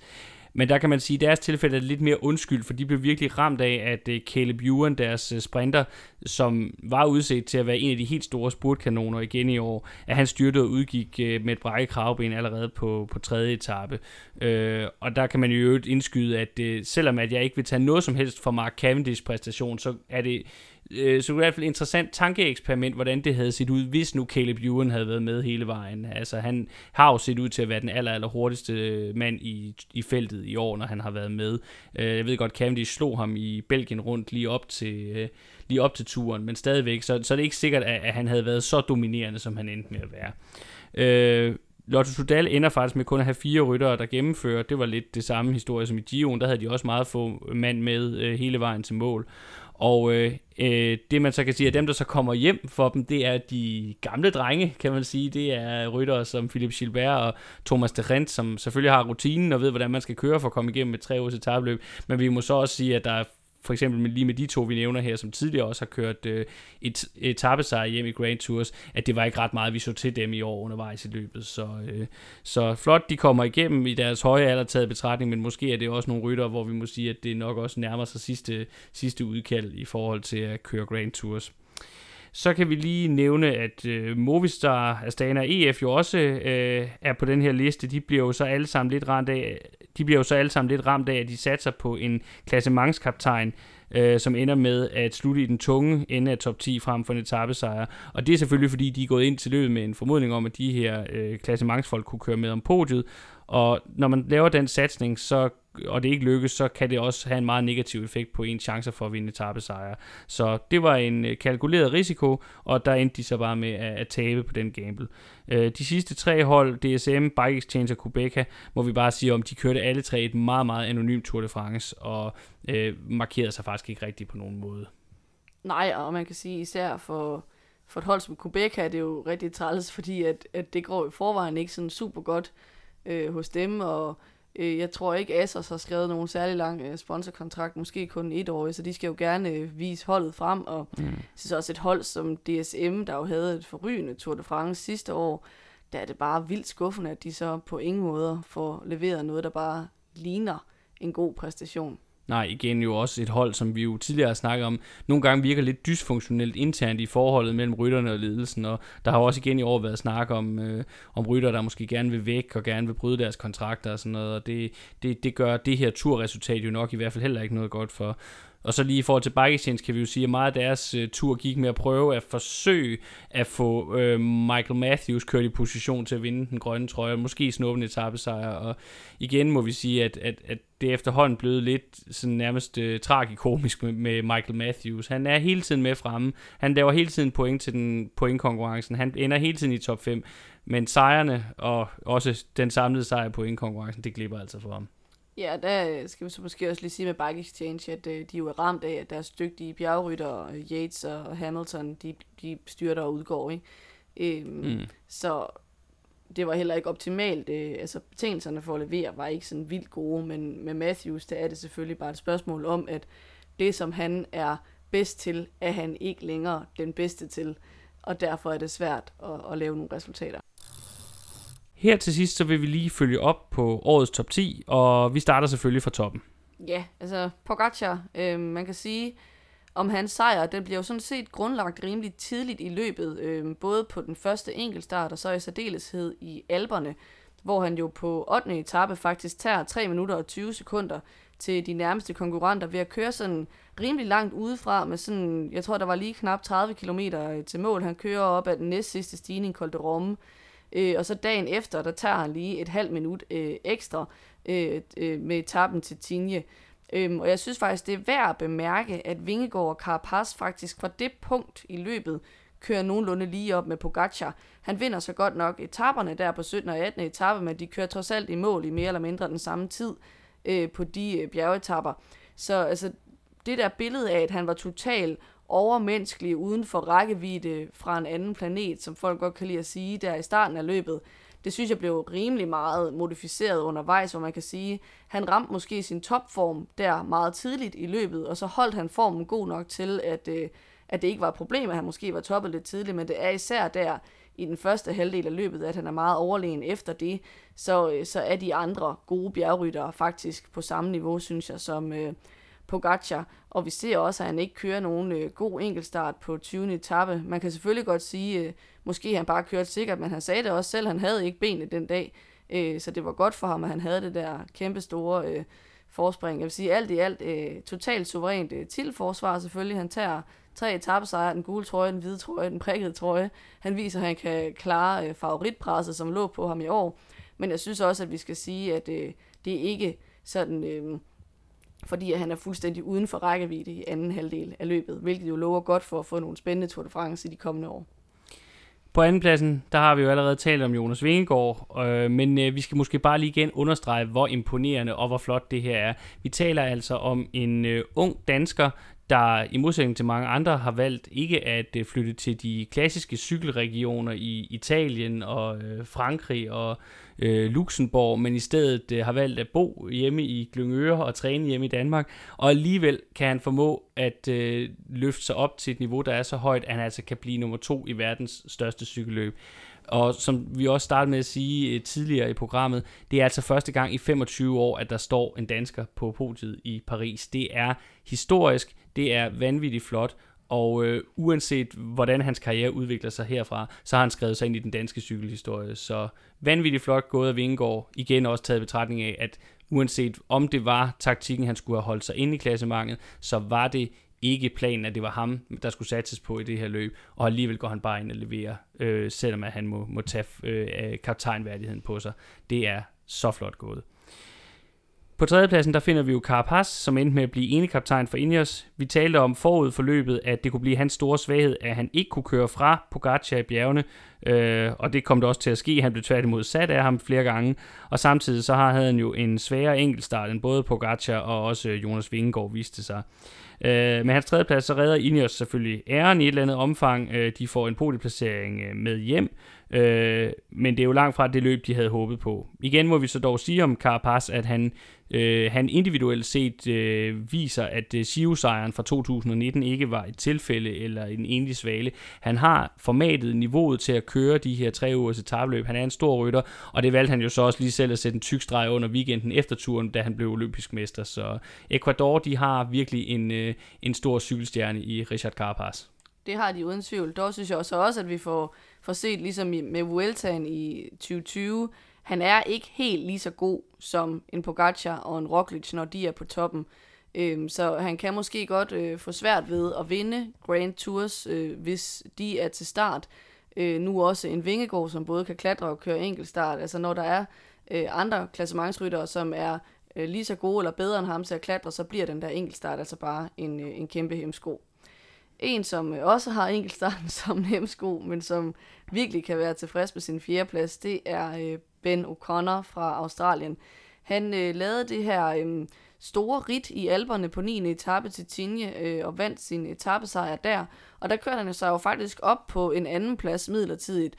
Men der kan man sige, at i deres tilfælde er det lidt mere undskyld, for de blev virkelig ramt af, at øh, Caleb Ewan, deres øh, sprinter, som var udset til at være en af de helt store spurtkanoner igen i år, at han styrtede og udgik øh, med et brækket kravben allerede på, på tredje etape. Øh, og der kan man jo øvrigt indskyde, at selvom at jeg ikke vil tage noget som helst fra Mark Cavendish præstation, så er det øh, så det er i hvert fald et interessant tankeeksperiment, hvordan det havde set ud, hvis nu Caleb Ewan havde været med hele vejen. Altså han har jo set ud til at være den aller, aller hurtigste øh, mand i, i feltet i år, når han har været med. Øh, jeg ved godt, Cavendish slog ham i Belgien rundt lige op til, øh, lige op til turen, men stadigvæk, så, så er det ikke sikkert, at, at han havde været så dominerende, som han endte med at være. Øh, Lotto Sudal ender faktisk med kun at have fire ryttere, der gennemfører. Det var lidt det samme historie som i Gio'en. Der havde de også meget få mand med øh, hele vejen til mål. Og øh, øh, det man så kan sige, at dem der så kommer hjem for dem, det er de gamle drenge, kan man sige. Det er ryttere som Philip Gilbert og Thomas de Rent, som selvfølgelig har rutinen og ved, hvordan man skal køre for at komme igennem et tre års etabløb. Men vi må så også sige, at der er for eksempel med, lige med de to, vi nævner her, som tidligere også har kørt øh, et etappesejr hjem i Grand Tours, at det var ikke ret meget, vi så til dem i år undervejs i løbet. Så, øh, så flot, de kommer igennem i deres høje alder taget betragtning, men måske er det også nogle rytter, hvor vi må sige, at det nok også nærmer sig sidste, sidste udkald i forhold til at køre Grand Tours. Så kan vi lige nævne, at øh, Movistar, Astana og EF jo også øh, er på den her liste. De bliver jo så alle sammen lidt ramt af, de bliver jo så alle sammen lidt ramt af, at de satser på en klassementskaptajn, øh, som ender med at slutte i den tunge ende af top 10 frem for en etappesejr. Og det er selvfølgelig, fordi de er gået ind til løbet med en formodning om, at de her øh, klassementsfolk kunne køre med om podiet. Og når man laver den satsning, så og det ikke lykkes, så kan det også have en meget negativ effekt på ens chancer for at vinde etappesejre. Så det var en øh, kalkuleret risiko, og der endte de så bare med at, at tabe på den gamble. Øh, de sidste tre hold, DSM, Bike Exchange og Quebeca, må vi bare sige om, de kørte alle tre et meget, meget anonymt Tour de France, og øh, markerede sig faktisk ikke rigtigt på nogen måde. Nej, og man kan sige især for, for et hold som Quebec er det jo rigtig træls, fordi at, at det går i forvejen ikke sådan super godt øh, hos dem, og Øh, jeg tror ikke, Asos har skrevet nogen særlig lang øh, sponsorkontrakt, måske kun et år, så de skal jo gerne øh, vise holdet frem, og mm. synes også et hold som DSM, der jo havde et forrygende Tour de France sidste år, der er det bare vildt skuffende, at de så på ingen måde får leveret noget, der bare ligner en god præstation. Nej, igen jo også et hold, som vi jo tidligere har snakket om, nogle gange virker lidt dysfunktionelt internt i forholdet mellem rytterne og ledelsen, og der har også igen i år været snak om, øh, om rytter, der måske gerne vil væk og gerne vil bryde deres kontrakter og sådan noget, og det, det, det gør det her turresultat jo nok i hvert fald heller ikke noget godt for, og så lige i forhold til Bike kan vi jo sige, at meget af deres øh, tur gik med at prøve at forsøge at få øh, Michael Matthews kørt i position til at vinde den grønne trøje, og måske snuppe en etappesejr. Og igen må vi sige, at, at, at det efterhånden blevet lidt sådan nærmest øh, tragikomisk med, med Michael Matthews. Han er hele tiden med fremme. Han laver hele tiden point til den pointkonkurrencen. Han ender hele tiden i top 5. Men sejrene og også den samlede sejr på pointkonkurrencen, det glipper altså for ham. Ja, der skal vi så måske også lige sige med Bike Exchange, at øh, de jo er ramt af, at deres dygtige bjergrytter, Yates og Hamilton, de, de styrter og udgår. Ikke? Øhm, mm. Så det var heller ikke optimalt. Øh, altså betingelserne for at levere var ikke sådan vildt gode, men med Matthews, der er det selvfølgelig bare et spørgsmål om, at det, som han er bedst til, er han ikke længere den bedste til, og derfor er det svært at, at lave nogle resultater. Her til sidst, så vil vi lige følge op på årets top 10, og vi starter selvfølgelig fra toppen. Ja, altså Pogacar, øh, man kan sige, om hans sejr, den bliver jo sådan set grundlagt rimelig tidligt i løbet, øh, både på den første enkeltstart og så i særdeleshed i alberne, hvor han jo på 8. etape faktisk tager 3 minutter og 20 sekunder til de nærmeste konkurrenter ved at køre sådan rimelig langt udefra med sådan, jeg tror der var lige knap 30 km øh, til mål. Han kører op ad den næst sidste stigning, Col de Rome, Øh, og så dagen efter, der tager han lige et halvt minut øh, ekstra øh, øh, med etappen til Tinje. Øhm, og jeg synes faktisk, det er værd at bemærke, at Vingegaard og Carapaz faktisk fra det punkt i løbet kører nogenlunde lige op med Pogacar. Han vinder så godt nok etaperne der på 17. og 18. etape, men de kører trods alt i mål i mere eller mindre den samme tid øh, på de øh, bjergetapper. Så altså, det der billede af, at han var total overmenneskelige uden for rækkevidde fra en anden planet, som folk godt kan lide at sige, der i starten af løbet, det synes jeg blev rimelig meget modificeret undervejs, hvor man kan sige, han ramte måske sin topform der meget tidligt i løbet, og så holdt han formen god nok til, at, øh, at det ikke var et problem, at han måske var toppet lidt tidligt, men det er især der i den første halvdel af løbet, at han er meget overlegen efter det, så, øh, så er de andre gode bjergryttere faktisk på samme niveau, synes jeg, som, øh, Pogacar, og vi ser også, at han ikke kører nogen øh, god enkeltstart på 20. etape. Man kan selvfølgelig godt sige, øh, måske han bare kørte sikkert, men han sagde det også selv, han havde ikke benene den dag, øh, så det var godt for ham, at han havde det der kæmpe store øh, forspring. Jeg vil sige, alt i alt øh, totalt suverænt øh, til forsvar selvfølgelig. Han tager tre etappesejre, den gule trøje, den hvide trøje, den prikkede trøje. Han viser, at han kan klare øh, favoritpresset, som lå på ham i år. Men jeg synes også, at vi skal sige, at øh, det er ikke sådan... Øh, fordi han er fuldstændig uden for rækkevidde i anden halvdel af løbet, hvilket jo lover godt for at få nogle spændende Tour de France i de kommende år. På andenpladsen, der har vi jo allerede talt om Jonas Vingegaard, øh, men øh, vi skal måske bare lige igen understrege, hvor imponerende og hvor flot det her er. Vi taler altså om en øh, ung dansker, der i modsætning til mange andre har valgt ikke at øh, flytte til de klassiske cykelregioner i Italien og øh, Frankrig og øh, Luxembourg, men i stedet øh, har valgt at bo hjemme i Glyngøre og træne hjemme i Danmark, og alligevel kan han formå at øh, løfte sig op til et niveau, der er så højt, at han altså kan blive nummer to i verdens største cykelløb. Og som vi også startede med at sige øh, tidligere i programmet, det er altså første gang i 25 år, at der står en dansker på podiet i Paris. Det er historisk, det er vanvittigt flot, og øh, uanset hvordan hans karriere udvikler sig herfra, så har han skrevet sig ind i den danske cykelhistorie. Så vanvittigt flot gået af Vingegaard. Igen også taget betragtning af, at uanset om det var taktikken, han skulle have holdt sig inde i klassemanget, så var det ikke planen, at det var ham, der skulle satses på i det her løb, og alligevel går han bare ind og leverer, øh, selvom at han må, må tage øh, kaptajnværdigheden på sig. Det er så flot gået. På tredjepladsen der finder vi jo Carapaz, som endte med at blive ene kaptajn for Ineos. Vi talte om forud for løbet, at det kunne blive hans store svaghed, at han ikke kunne køre fra Pogacar i bjergene, øh, og det kom det også til at ske. Han blev tværtimod sat af ham flere gange, og samtidig så har han jo en sværere enkeltstart end både Pogacar og også øh, Jonas Vingegaard viste sig. Øh, med hans tredjeplads så redder Ineos selvfølgelig æren i et eller andet omfang. Øh, de får en podieplacering øh, med hjem, Øh, men det er jo langt fra det løb, de havde håbet på. Igen må vi så dog sige om Carapaz, at han, øh, han individuelt set øh, viser, at øh, Giro-sejren fra 2019 ikke var et tilfælde eller en enlig svale. Han har formatet niveauet til at køre de her tre ugers etabløb. Han er en stor rytter, og det valgte han jo så også lige selv at sætte en tyk streg under weekenden efter turen, da han blev olympisk mester. Så Ecuador, de har virkelig en, øh, en stor cykelstjerne i Richard Carapaz. Det har de uden tvivl. Dog synes jeg også, også at vi får, får set, ligesom med Vueltaen i 2020, han er ikke helt lige så god som en Pogacar og en Roglic, når de er på toppen. Øhm, så han kan måske godt øh, få svært ved at vinde Grand Tours, øh, hvis de er til start. Øh, nu også en Vingegård, som både kan klatre og køre enkeltstart. Altså når der er øh, andre klassementsryttere, som er øh, lige så gode eller bedre end ham til at klatre, så bliver den der enkeltstart altså bare en, øh, en kæmpe hemsko. En, som øh, også har enkeltstarten som hemsko, men som virkelig kan være tilfreds med sin fjerdeplads, det er øh, Ben O'Connor fra Australien. Han øh, lavede det her øh, store rit i alberne på 9. etape til Tinje øh, og vandt sin etappesejr der. Og der kørte han sig jo faktisk op på en anden plads midlertidigt.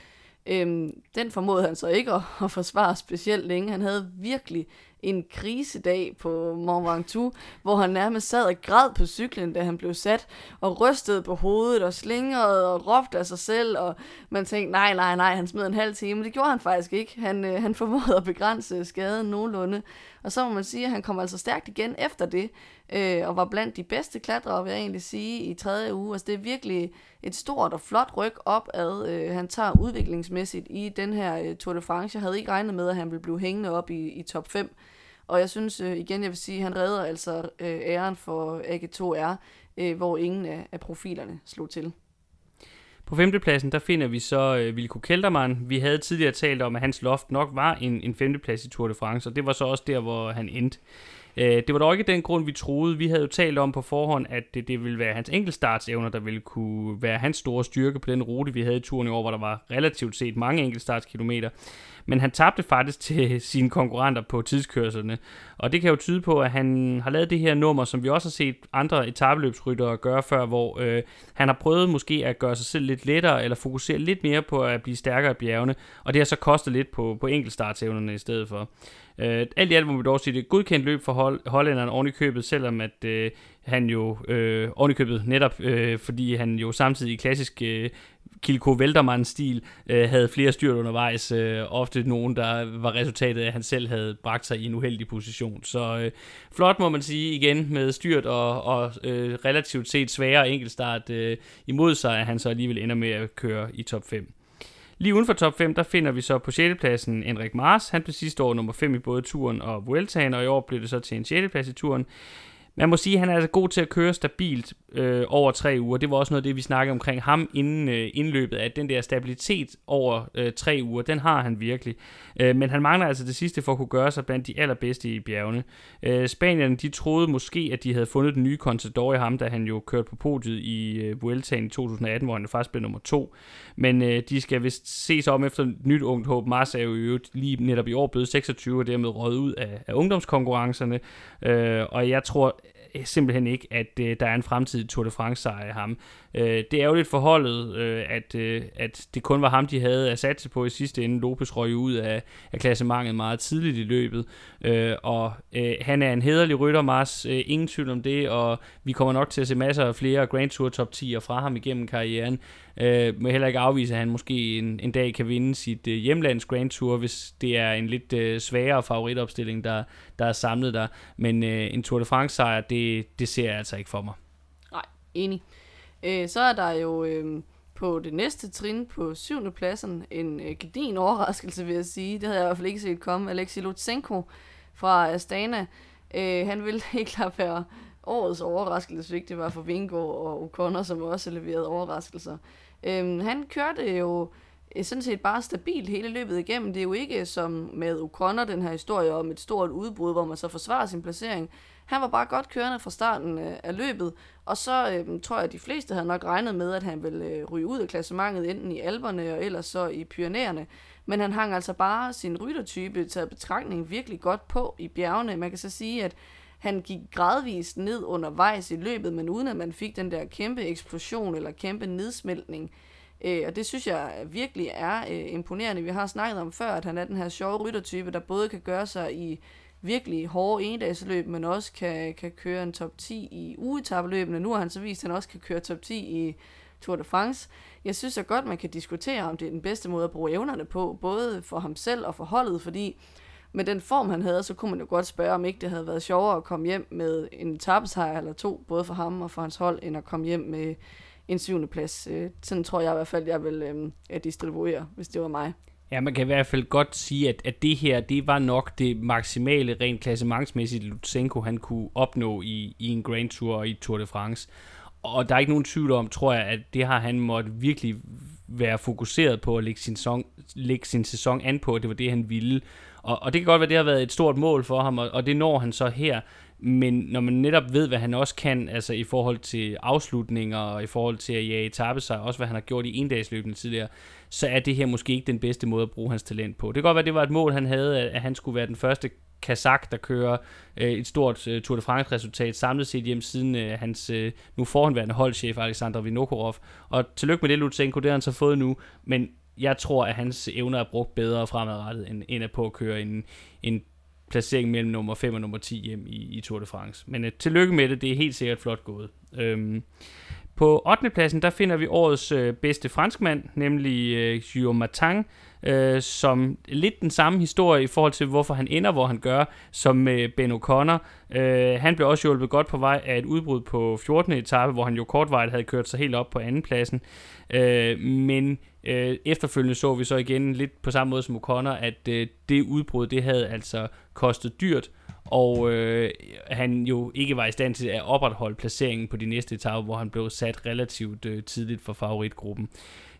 Øhm, den formåede han så ikke at, at forsvare specielt længe. Han havde virkelig en krisedag på Mont Ventoux, hvor han nærmest sad og græd på cyklen, da han blev sat, og rystede på hovedet og slingrede og råbte af sig selv, og man tænkte, nej, nej, nej, han smed en halv time. men Det gjorde han faktisk ikke. Han, øh, han formåede at begrænse skaden nogenlunde. Og så må man sige, at han kom altså stærkt igen efter det, øh, og var blandt de bedste klatrere, vil jeg egentlig sige, i tredje uge. Altså det er virkelig et stort og flot ryg opad, øh, han tager udviklingsmæssigt i den her øh, Tour de France. Jeg havde ikke regnet med, at han ville blive hængende op i, i top 5. Og jeg synes øh, igen, jeg vil sige, at han redder altså øh, æren for AG2R, øh, hvor ingen af, af profilerne slog til. På femtepladsen, der finder vi så øh, Vilko Keltermann. Vi havde tidligere talt om, at hans loft nok var en, en femteplads i Tour de France, og det var så også der, hvor han endte. Øh, det var dog ikke den grund, vi troede. Vi havde jo talt om på forhånd, at det, det ville være hans enkeltstartsevner, der ville kunne være hans store styrke på den rute, vi havde i turen i år, hvor der var relativt set mange enkeltstartskilometer men han tabte faktisk til sine konkurrenter på tidskørslerne. Og det kan jo tyde på, at han har lavet det her nummer, som vi også har set andre etabeløbsryttere gøre før, hvor øh, han har prøvet måske at gøre sig selv lidt lettere, eller fokusere lidt mere på at blive stærkere i bjergene, og det har så kostet lidt på, på enkeltstartsevnerne i stedet for. Øh, alt i alt må vi dog sige, det er et godkendt løb for hold, hollænderen oven i købet, selvom at øh, han jo øh, oven i købet netop, øh, fordi han jo samtidig i klassisk øh, Kilko Veltermann-stil, øh, havde flere styrt undervejs. Øh, ofte nogen, der var resultatet af, at han selv havde bragt sig i en uheldig position. Så øh, flot må man sige igen med styrt og, og øh, relativt set sværere enkeltstart øh, imod sig, at han så alligevel ender med at køre i top 5. Lige uden for top 5, der finder vi så på 6. pladsen Henrik Mars. Han blev sidste år nummer 5 i både turen og Vueltaen, og i år blev det så til en 6. plads i turen. Man må sige, at han er altså god til at køre stabilt øh, over tre uger. Det var også noget af det, vi snakkede omkring ham inden øh, indløbet, at den der stabilitet over øh, tre uger, den har han virkelig. Øh, men han mangler altså det sidste for at kunne gøre sig blandt de allerbedste i bjergene. Øh, Spanierne, de troede måske, at de havde fundet den nye Contador i ham, da han jo kørte på podiet i øh, Vueltaen i 2018, hvor han jo faktisk blev nummer to. Men øh, de skal vist ses om efter nyt ungt håb. Mars er jo lige netop i år blevet 26 og dermed røget ud af, af ungdomskonkurrencerne. Øh, og jeg tror simpelthen ikke, at øh, der er en fremtidig Tour de France sejr af ham. Øh, det er jo lidt forholdet, øh, at, øh, at det kun var ham, de havde at satse på i sidste ende. Lopez røg ud af, af klassementet meget tidligt i løbet, øh, og øh, han er en hederlig rytter, Mars, øh, ingen tvivl om det, og vi kommer nok til at se masser af flere Grand Tour top 10'er fra ham igennem karrieren. Øh, må heller ikke afvise, at han måske en, en dag kan vinde sit øh, hjemlands Grand Tour, hvis det er en lidt øh, sværere favoritopstilling, der, der er samlet der. Men øh, en Tour de France sejr, det, det ser jeg altså ikke for mig. Nej, enig. Øh, så er der jo øh, på det næste trin på syvende pladsen en øh, gedin overraskelse, vil jeg sige. Det havde jeg i hvert fald ikke set komme. Alexi Lutsenko fra Astana. Øh, han ville helt klart være årets overraskelse, hvis det var for Vingård og O'Connor, som også leverede overraskelser. Øh, han kørte jo øh, sådan set bare stabilt hele løbet igennem. Det er jo ikke som med O'Connor, den her historie om et stort udbrud, hvor man så forsvarer sin placering. Han var bare godt kørende fra starten øh, af løbet, og så øh, tror jeg, at de fleste havde nok regnet med, at han ville øh, ryge ud af klassementet, enten i Alberne og ellers så i Pyrenæerne. Men han hang altså bare sin ryttertype til betragtning virkelig godt på i bjergene. Man kan så sige, at han gik gradvist ned undervejs i løbet, men uden at man fik den der kæmpe eksplosion eller kæmpe nedsmeltning Øh, og det synes jeg virkelig er øh, imponerende. Vi har snakket om før, at han er den her sjove ryttertype, der både kan gøre sig i virkelig hårde endagsløb, men også kan, kan køre en top 10 i ugetabeløbene. Nu har han så vist, at han også kan køre top 10 i Tour de France. Jeg synes så godt, man kan diskutere, om det er den bedste måde at bruge evnerne på, både for ham selv og for holdet, fordi med den form, han havde, så kunne man jo godt spørge, om ikke det havde været sjovere at komme hjem med en etappesejr eller to, både for ham og for hans hold, end at komme hjem med en syvende plads. Øh, sådan tror jeg i hvert fald, jeg vil øh, distribuere, hvis det var mig. Ja, man kan i hvert fald godt sige, at, at det her, det var nok det maksimale rent klassementsmæssigt, Lutsenko han kunne opnå i, i en Grand Tour og i Tour de France. Og der er ikke nogen tvivl om, tror jeg, at det har han måtte virkelig være fokuseret på at lægge sin, sæson, lægge sin sæson an på, at det var det, han ville. Og, og det kan godt være, at det har været et stort mål for ham, og, og det når han så her. Men når man netop ved, hvad han også kan, altså i forhold til afslutninger, og i forhold til at jage etappe sig, også hvad han har gjort i endagsløbende tidligere, så er det her måske ikke den bedste måde at bruge hans talent på. Det kan godt være, at det var et mål, han havde, at han skulle være den første Kazak, der kører øh, et stort øh, Tour de France-resultat samlet set hjem siden øh, hans øh, nu forhåndværende holdchef Alexander Vinokurov. Og tillykke med det, Lutsenko, det har han så fået nu, men jeg tror, at hans evner er brugt bedre fremadrettet, end, end at på at køre en, en placering mellem nummer 5 og nummer 10 hjem i, i Tour de France. Men øh, tillykke med det, det er helt sikkert flot gået. Øhm, på 8. pladsen, der finder vi årets øh, bedste franskmand, nemlig øh, Guillaume Martin, øh, som lidt den samme historie i forhold til, hvorfor han ender, hvor han gør, som med Ben O'Connor. Øh, han blev også hjulpet godt på vej af et udbrud på 14. etape, hvor han jo kortvarigt havde kørt sig helt op på anden pladsen. Øh, men øh, efterfølgende så vi så igen lidt på samme måde som O'Connor, at øh, det udbrud, det havde altså kostet dyrt, og øh, han jo ikke var i stand til at opretholde placeringen på de næste etape, hvor han blev sat relativt øh, tidligt for favoritgruppen.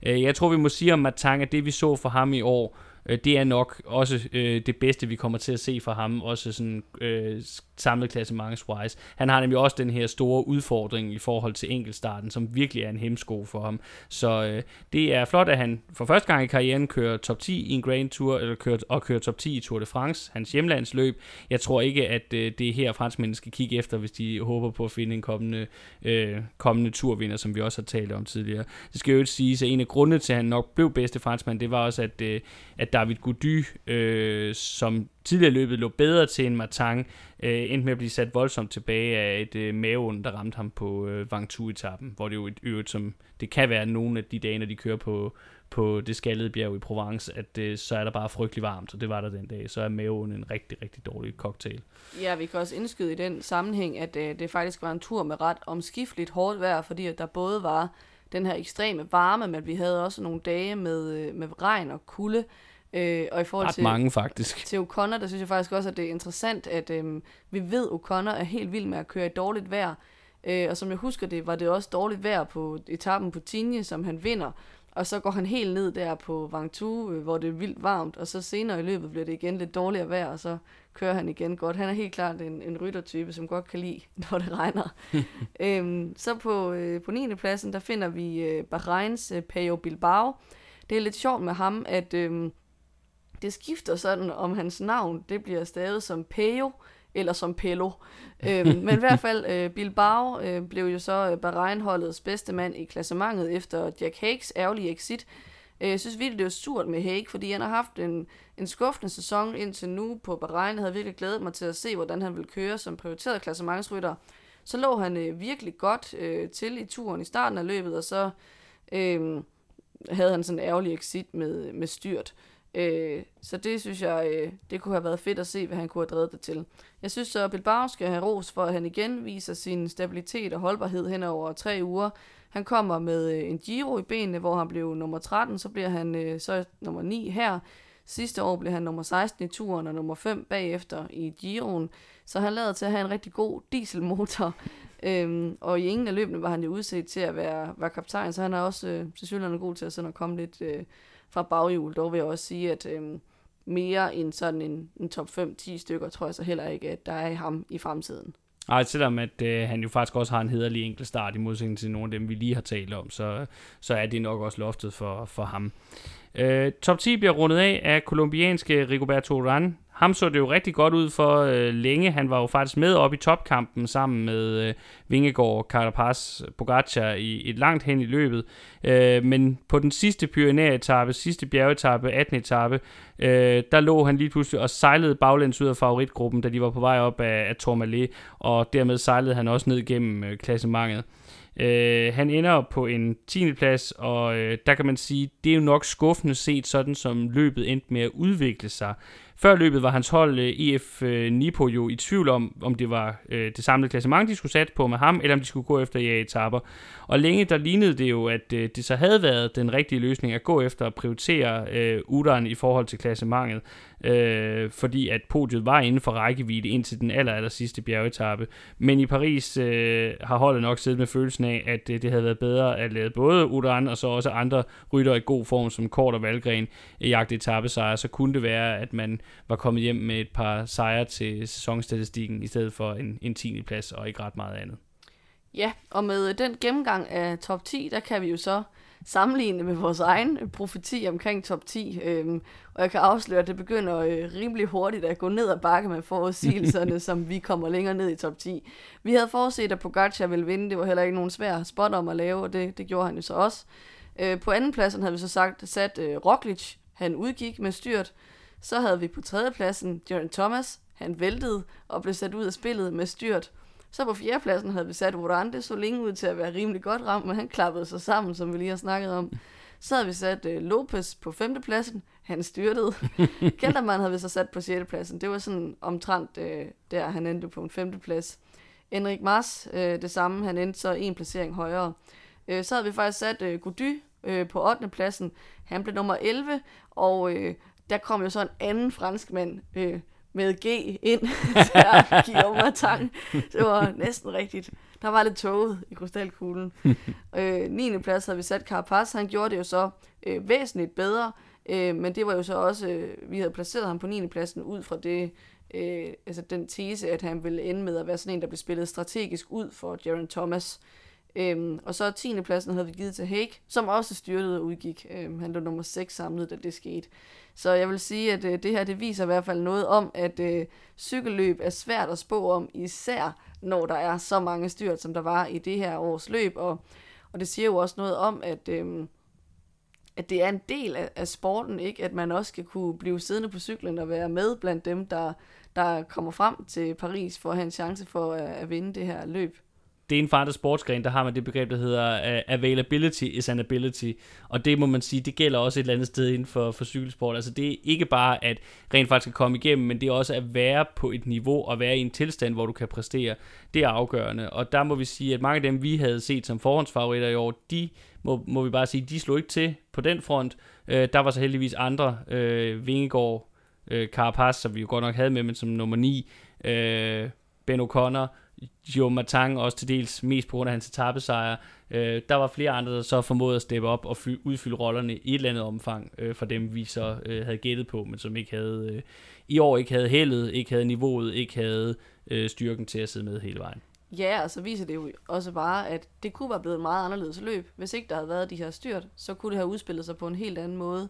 Øh, jeg tror, vi må sige om Matang, at det vi så for ham i år, øh, det er nok også øh, det bedste, vi kommer til at se fra ham, også sådan øh, samlet klassementswise. Han har nemlig også den her store udfordring i forhold til enkeltstarten, som virkelig er en hemsko for ham. Så øh, det er flot, at han for første gang i karrieren kører top 10 i en Grand Tour, eller kører, og kører top 10 i Tour de France, hans hjemlandsløb. Jeg tror ikke, at øh, det er her, franskmændene skal kigge efter, hvis de håber på at finde en kommende, øh, kommende turvinder, som vi også har talt om tidligere. Det skal jo ikke sige, at en af grundene til, at han nok blev bedste franskmand, det var også, at, øh, at David Gody, øh, som tidligere løbet lå bedre til en Matang, øh, endte med at blive sat voldsomt tilbage af et øh, maveund, der ramte ham på øh, Vangtu-etappen, hvor det jo et øvrigt, som det kan være nogle af de dage, når de kører på, på det skaldede bjerg i Provence, at øh, så er der bare frygtelig varmt, og det var der den dag. Så er maven en rigtig, rigtig dårlig cocktail. Ja, vi kan også indskyde i den sammenhæng, at øh, det faktisk var en tur med ret omskifteligt hårdt vejr, fordi at der både var den her ekstreme varme, men vi havde også nogle dage med, øh, med regn og kulde, Øh, og i forhold Ret til, mange faktisk. Til O'Connor, der synes jeg faktisk også, at det er interessant, at øh, vi ved, O'Connor er helt vild med at køre i dårligt vejr. Øh, og som jeg husker det, var det også dårligt vejr på etappen på Tinje, som han vinder. Og så går han helt ned der på Vangtu, øh, hvor det er vildt varmt, og så senere i løbet bliver det igen lidt dårligere vejr, og så kører han igen godt. Han er helt klart en, en ryttertype, som godt kan lide, når det regner. øhm, så på, øh, på 9. pladsen, der finder vi øh, Bahreins øh, Payo Bilbao. Det er lidt sjovt med ham, at øh, det skifter sådan, om hans navn det bliver stavet som Peo eller som Pello. øhm, men i hvert fald, øh, Bilbao øh, blev jo så øh, Bahrein-holdets bedste mand i klassementet efter Jack Hakes ærgerlige exit. Øh, jeg synes virkelig, det var surt med Hake, fordi han har haft en, en skuffende sæson indtil nu på Bahrein. Jeg havde virkelig glædet mig til at se, hvordan han ville køre som prioriteret klassementsrytter. Så lå han øh, virkelig godt øh, til i turen i starten af løbet, og så øh, havde han sådan en ærgerlig exit med, med styrt. Øh, så det synes jeg, øh, det kunne have været fedt at se, hvad han kunne have drevet det til. Jeg synes så, at Bilbao skal have ros for, at han igen viser sin stabilitet og holdbarhed hen over tre uger. Han kommer med øh, en Giro i benene, hvor han blev nummer 13, så bliver han øh, så nummer 9 her. Sidste år blev han nummer 16 i turen og nummer 5 bagefter i Giroen. Så han lader til at have en rigtig god dieselmotor. øhm, og i ingen af løbene var han jo udset til at være, være kaptajn, så han er også øh, selvfølgelig god til at, sådan at komme lidt... Øh, fra baghjul. Dog vil jeg også sige, at øh, mere end sådan en, en top 5-10 stykker, tror jeg så heller ikke, at der er i ham i fremtiden. Nej, selvom at øh, han jo faktisk også har en hederlig enkelt start i modsætning til nogle af dem, vi lige har talt om, så, så er det nok også loftet for, for ham. Øh, top 10 bliver rundet af af kolumbianske Rigoberto Urán ham så det jo rigtig godt ud for øh, længe. Han var jo faktisk med op i topkampen sammen med øh, Vingegaard, Carapaz, Pogacar i et langt hen i løbet. Øh, men på den sidste Pyrenæer-etappe, sidste bjergetappe, 18. etape, øh, der lå han lige pludselig og sejlede baglæns ud af favoritgruppen, da de var på vej op af, af Tourmalet, og dermed sejlede han også ned gennem øh, klassementet. Øh, han ender på en 10. plads, og øh, der kan man sige, det er jo nok skuffende set, sådan som løbet endte med at udvikle sig. Før løbet var hans hold øh, EF øh, Nipo jo i tvivl om, om det var øh, det samlede klassement, de skulle sætte på med ham, eller om de skulle gå efter ja etaper. Og længe der lignede det jo, at det så havde været den rigtige løsning at gå efter at prioritere øh, i forhold til klassementet øh, fordi at podiet var inden for rækkevidde indtil den aller, aller sidste bjergetappe. Men i Paris øh, har holdet nok siddet med følelsen af, at øh, det havde været bedre at lade både Udan og så også andre rytter i god form, som Kort og Valgren, i jagte etappesejre, så kunne det være, at man var kommet hjem med et par sejre til sæsonstatistikken, i stedet for en, en 10. plads og ikke ret meget andet. Ja, og med den gennemgang af top 10, der kan vi jo så sammenligne med vores egen profeti omkring top 10. Øhm, og jeg kan afsløre, at det begynder øh, rimelig hurtigt at gå ned ad bakke med forudsigelserne, som vi kommer længere ned i top 10. Vi havde forudset, at Pogacar ville vinde. Det var heller ikke nogen svær spot om at lave, og det, det gjorde han jo så også. Øh, på anden pladsen havde vi så sagt sat øh, Roglic. Han udgik med styrt. Så havde vi på tredje pladsen Jaron Thomas. Han væltede og blev sat ud af spillet med styrt. Så på fjerdepladsen havde vi sat Uran. Det så længe ud til at være rimelig godt ramt, men han klappede sig sammen, som vi lige har snakket om. Så havde vi sat uh, Lopez på femtepladsen. Han styrtede. Keltermann havde vi så sat på sjettepladsen. Det var sådan omtrent uh, der, han endte på en femteplads. Enrik Mars, uh, det samme. Han endte så en placering højere. Uh, så havde vi faktisk sat uh, Gody uh, på 8. pladsen. Han blev nummer 11, og uh, der kom jo så en anden franskmand, uh, med G ind til Guillaume Martin. Det var næsten rigtigt. Der var lidt toget i krystalkuglen. øh, 9. plads havde vi sat Carapaz. Han gjorde det jo så øh, væsentligt bedre, øh, men det var jo så også, øh, vi havde placeret ham på 9. pladsen ud fra det, øh, altså den tese, at han ville ende med at være sådan en, der blev spillet strategisk ud for Jaron Thomas. Øhm, og så 10. pladsen havde vi givet til Hake, som også styrtede og udgik. Øhm, han lå nummer 6 samlet, da det skete. Så jeg vil sige, at øh, det her det viser i hvert fald noget om, at øh, cykelløb er svært at spå om, især når der er så mange styrt, som der var i det her års løb. Og, og det siger jo også noget om, at, øh, at det er en del af, af sporten, ikke? at man også skal kunne blive siddende på cyklen og være med blandt dem, der, der kommer frem til Paris for at have en chance for at, at vinde det her løb det er en for andre sportsgren, der har man det begreb, der hedder uh, availability is an ability. Og det må man sige, det gælder også et eller andet sted inden for, for cykelsport. Altså det er ikke bare at rent faktisk komme igennem, men det er også at være på et niveau og være i en tilstand, hvor du kan præstere. Det er afgørende. Og der må vi sige, at mange af dem, vi havde set som forhåndsfavoritter i år, de må, må vi bare sige, de slog ikke til på den front. Uh, der var så heldigvis andre, uh, Vingegaard, uh, Carapaz, som vi jo godt nok havde med, men som nummer 9, uh, Ben O'Connor, jo Matang også til dels mest på grund af hans etappesejre. Øh, der var flere andre, der så formåede at steppe op og fy- udfylde rollerne i et eller andet omfang øh, for dem, vi så øh, havde gættet på, men som ikke havde øh, i år ikke havde heldet, ikke havde niveauet, ikke havde øh, styrken til at sidde med hele vejen. Ja, og så viser det jo også bare, at det kunne være blevet et meget anderledes løb. Hvis ikke der havde været de her styrt, så kunne det have udspillet sig på en helt anden måde.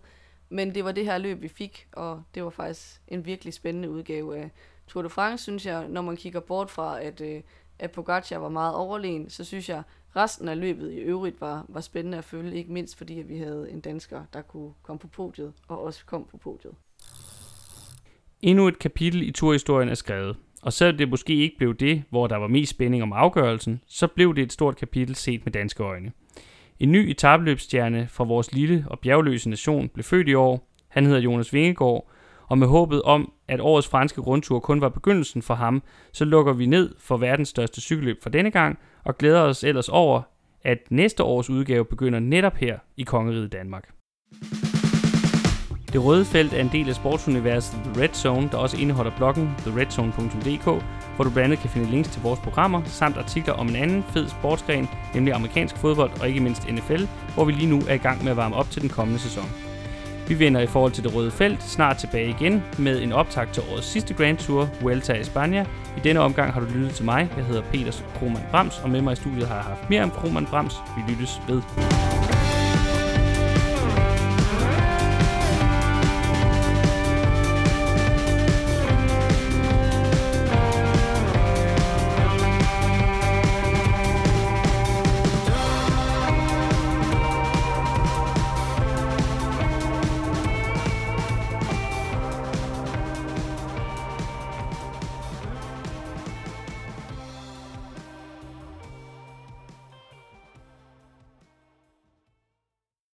Men det var det her løb, vi fik, og det var faktisk en virkelig spændende udgave af Tour de France, synes jeg, når man kigger bort fra, at, øh, at Pogacar var meget overlegen, så synes jeg, resten af løbet i øvrigt var, var spændende at følge, ikke mindst fordi at vi havde en dansker, der kunne komme på podiet, og også kom på podiet. Endnu et kapitel i turhistorien er skrevet, og selvom det måske ikke blev det, hvor der var mest spænding om afgørelsen, så blev det et stort kapitel set med danske øjne. En ny etabløbsstjerne fra vores lille og bjergløse nation blev født i år. Han hedder Jonas Vingegaard, og med håbet om, at årets franske rundtur kun var begyndelsen for ham, så lukker vi ned for verdens største cykelløb for denne gang, og glæder os ellers over, at næste års udgave begynder netop her i Kongeriget Danmark. Det røde felt er en del af sportsuniverset The Red Zone, der også indeholder bloggen theredzone.dk, hvor du blandt andet kan finde links til vores programmer, samt artikler om en anden fed sportsgren, nemlig amerikansk fodbold og ikke mindst NFL, hvor vi lige nu er i gang med at varme op til den kommende sæson. Vi vender i forhold til det røde felt snart tilbage igen med en optag til årets sidste Grand Tour, Vuelta i España. I denne omgang har du lyttet til mig. Jeg hedder Peter Krohmann Brams, og med mig i studiet har jeg haft mere om Krohmann Brams. Vi lyttes ved.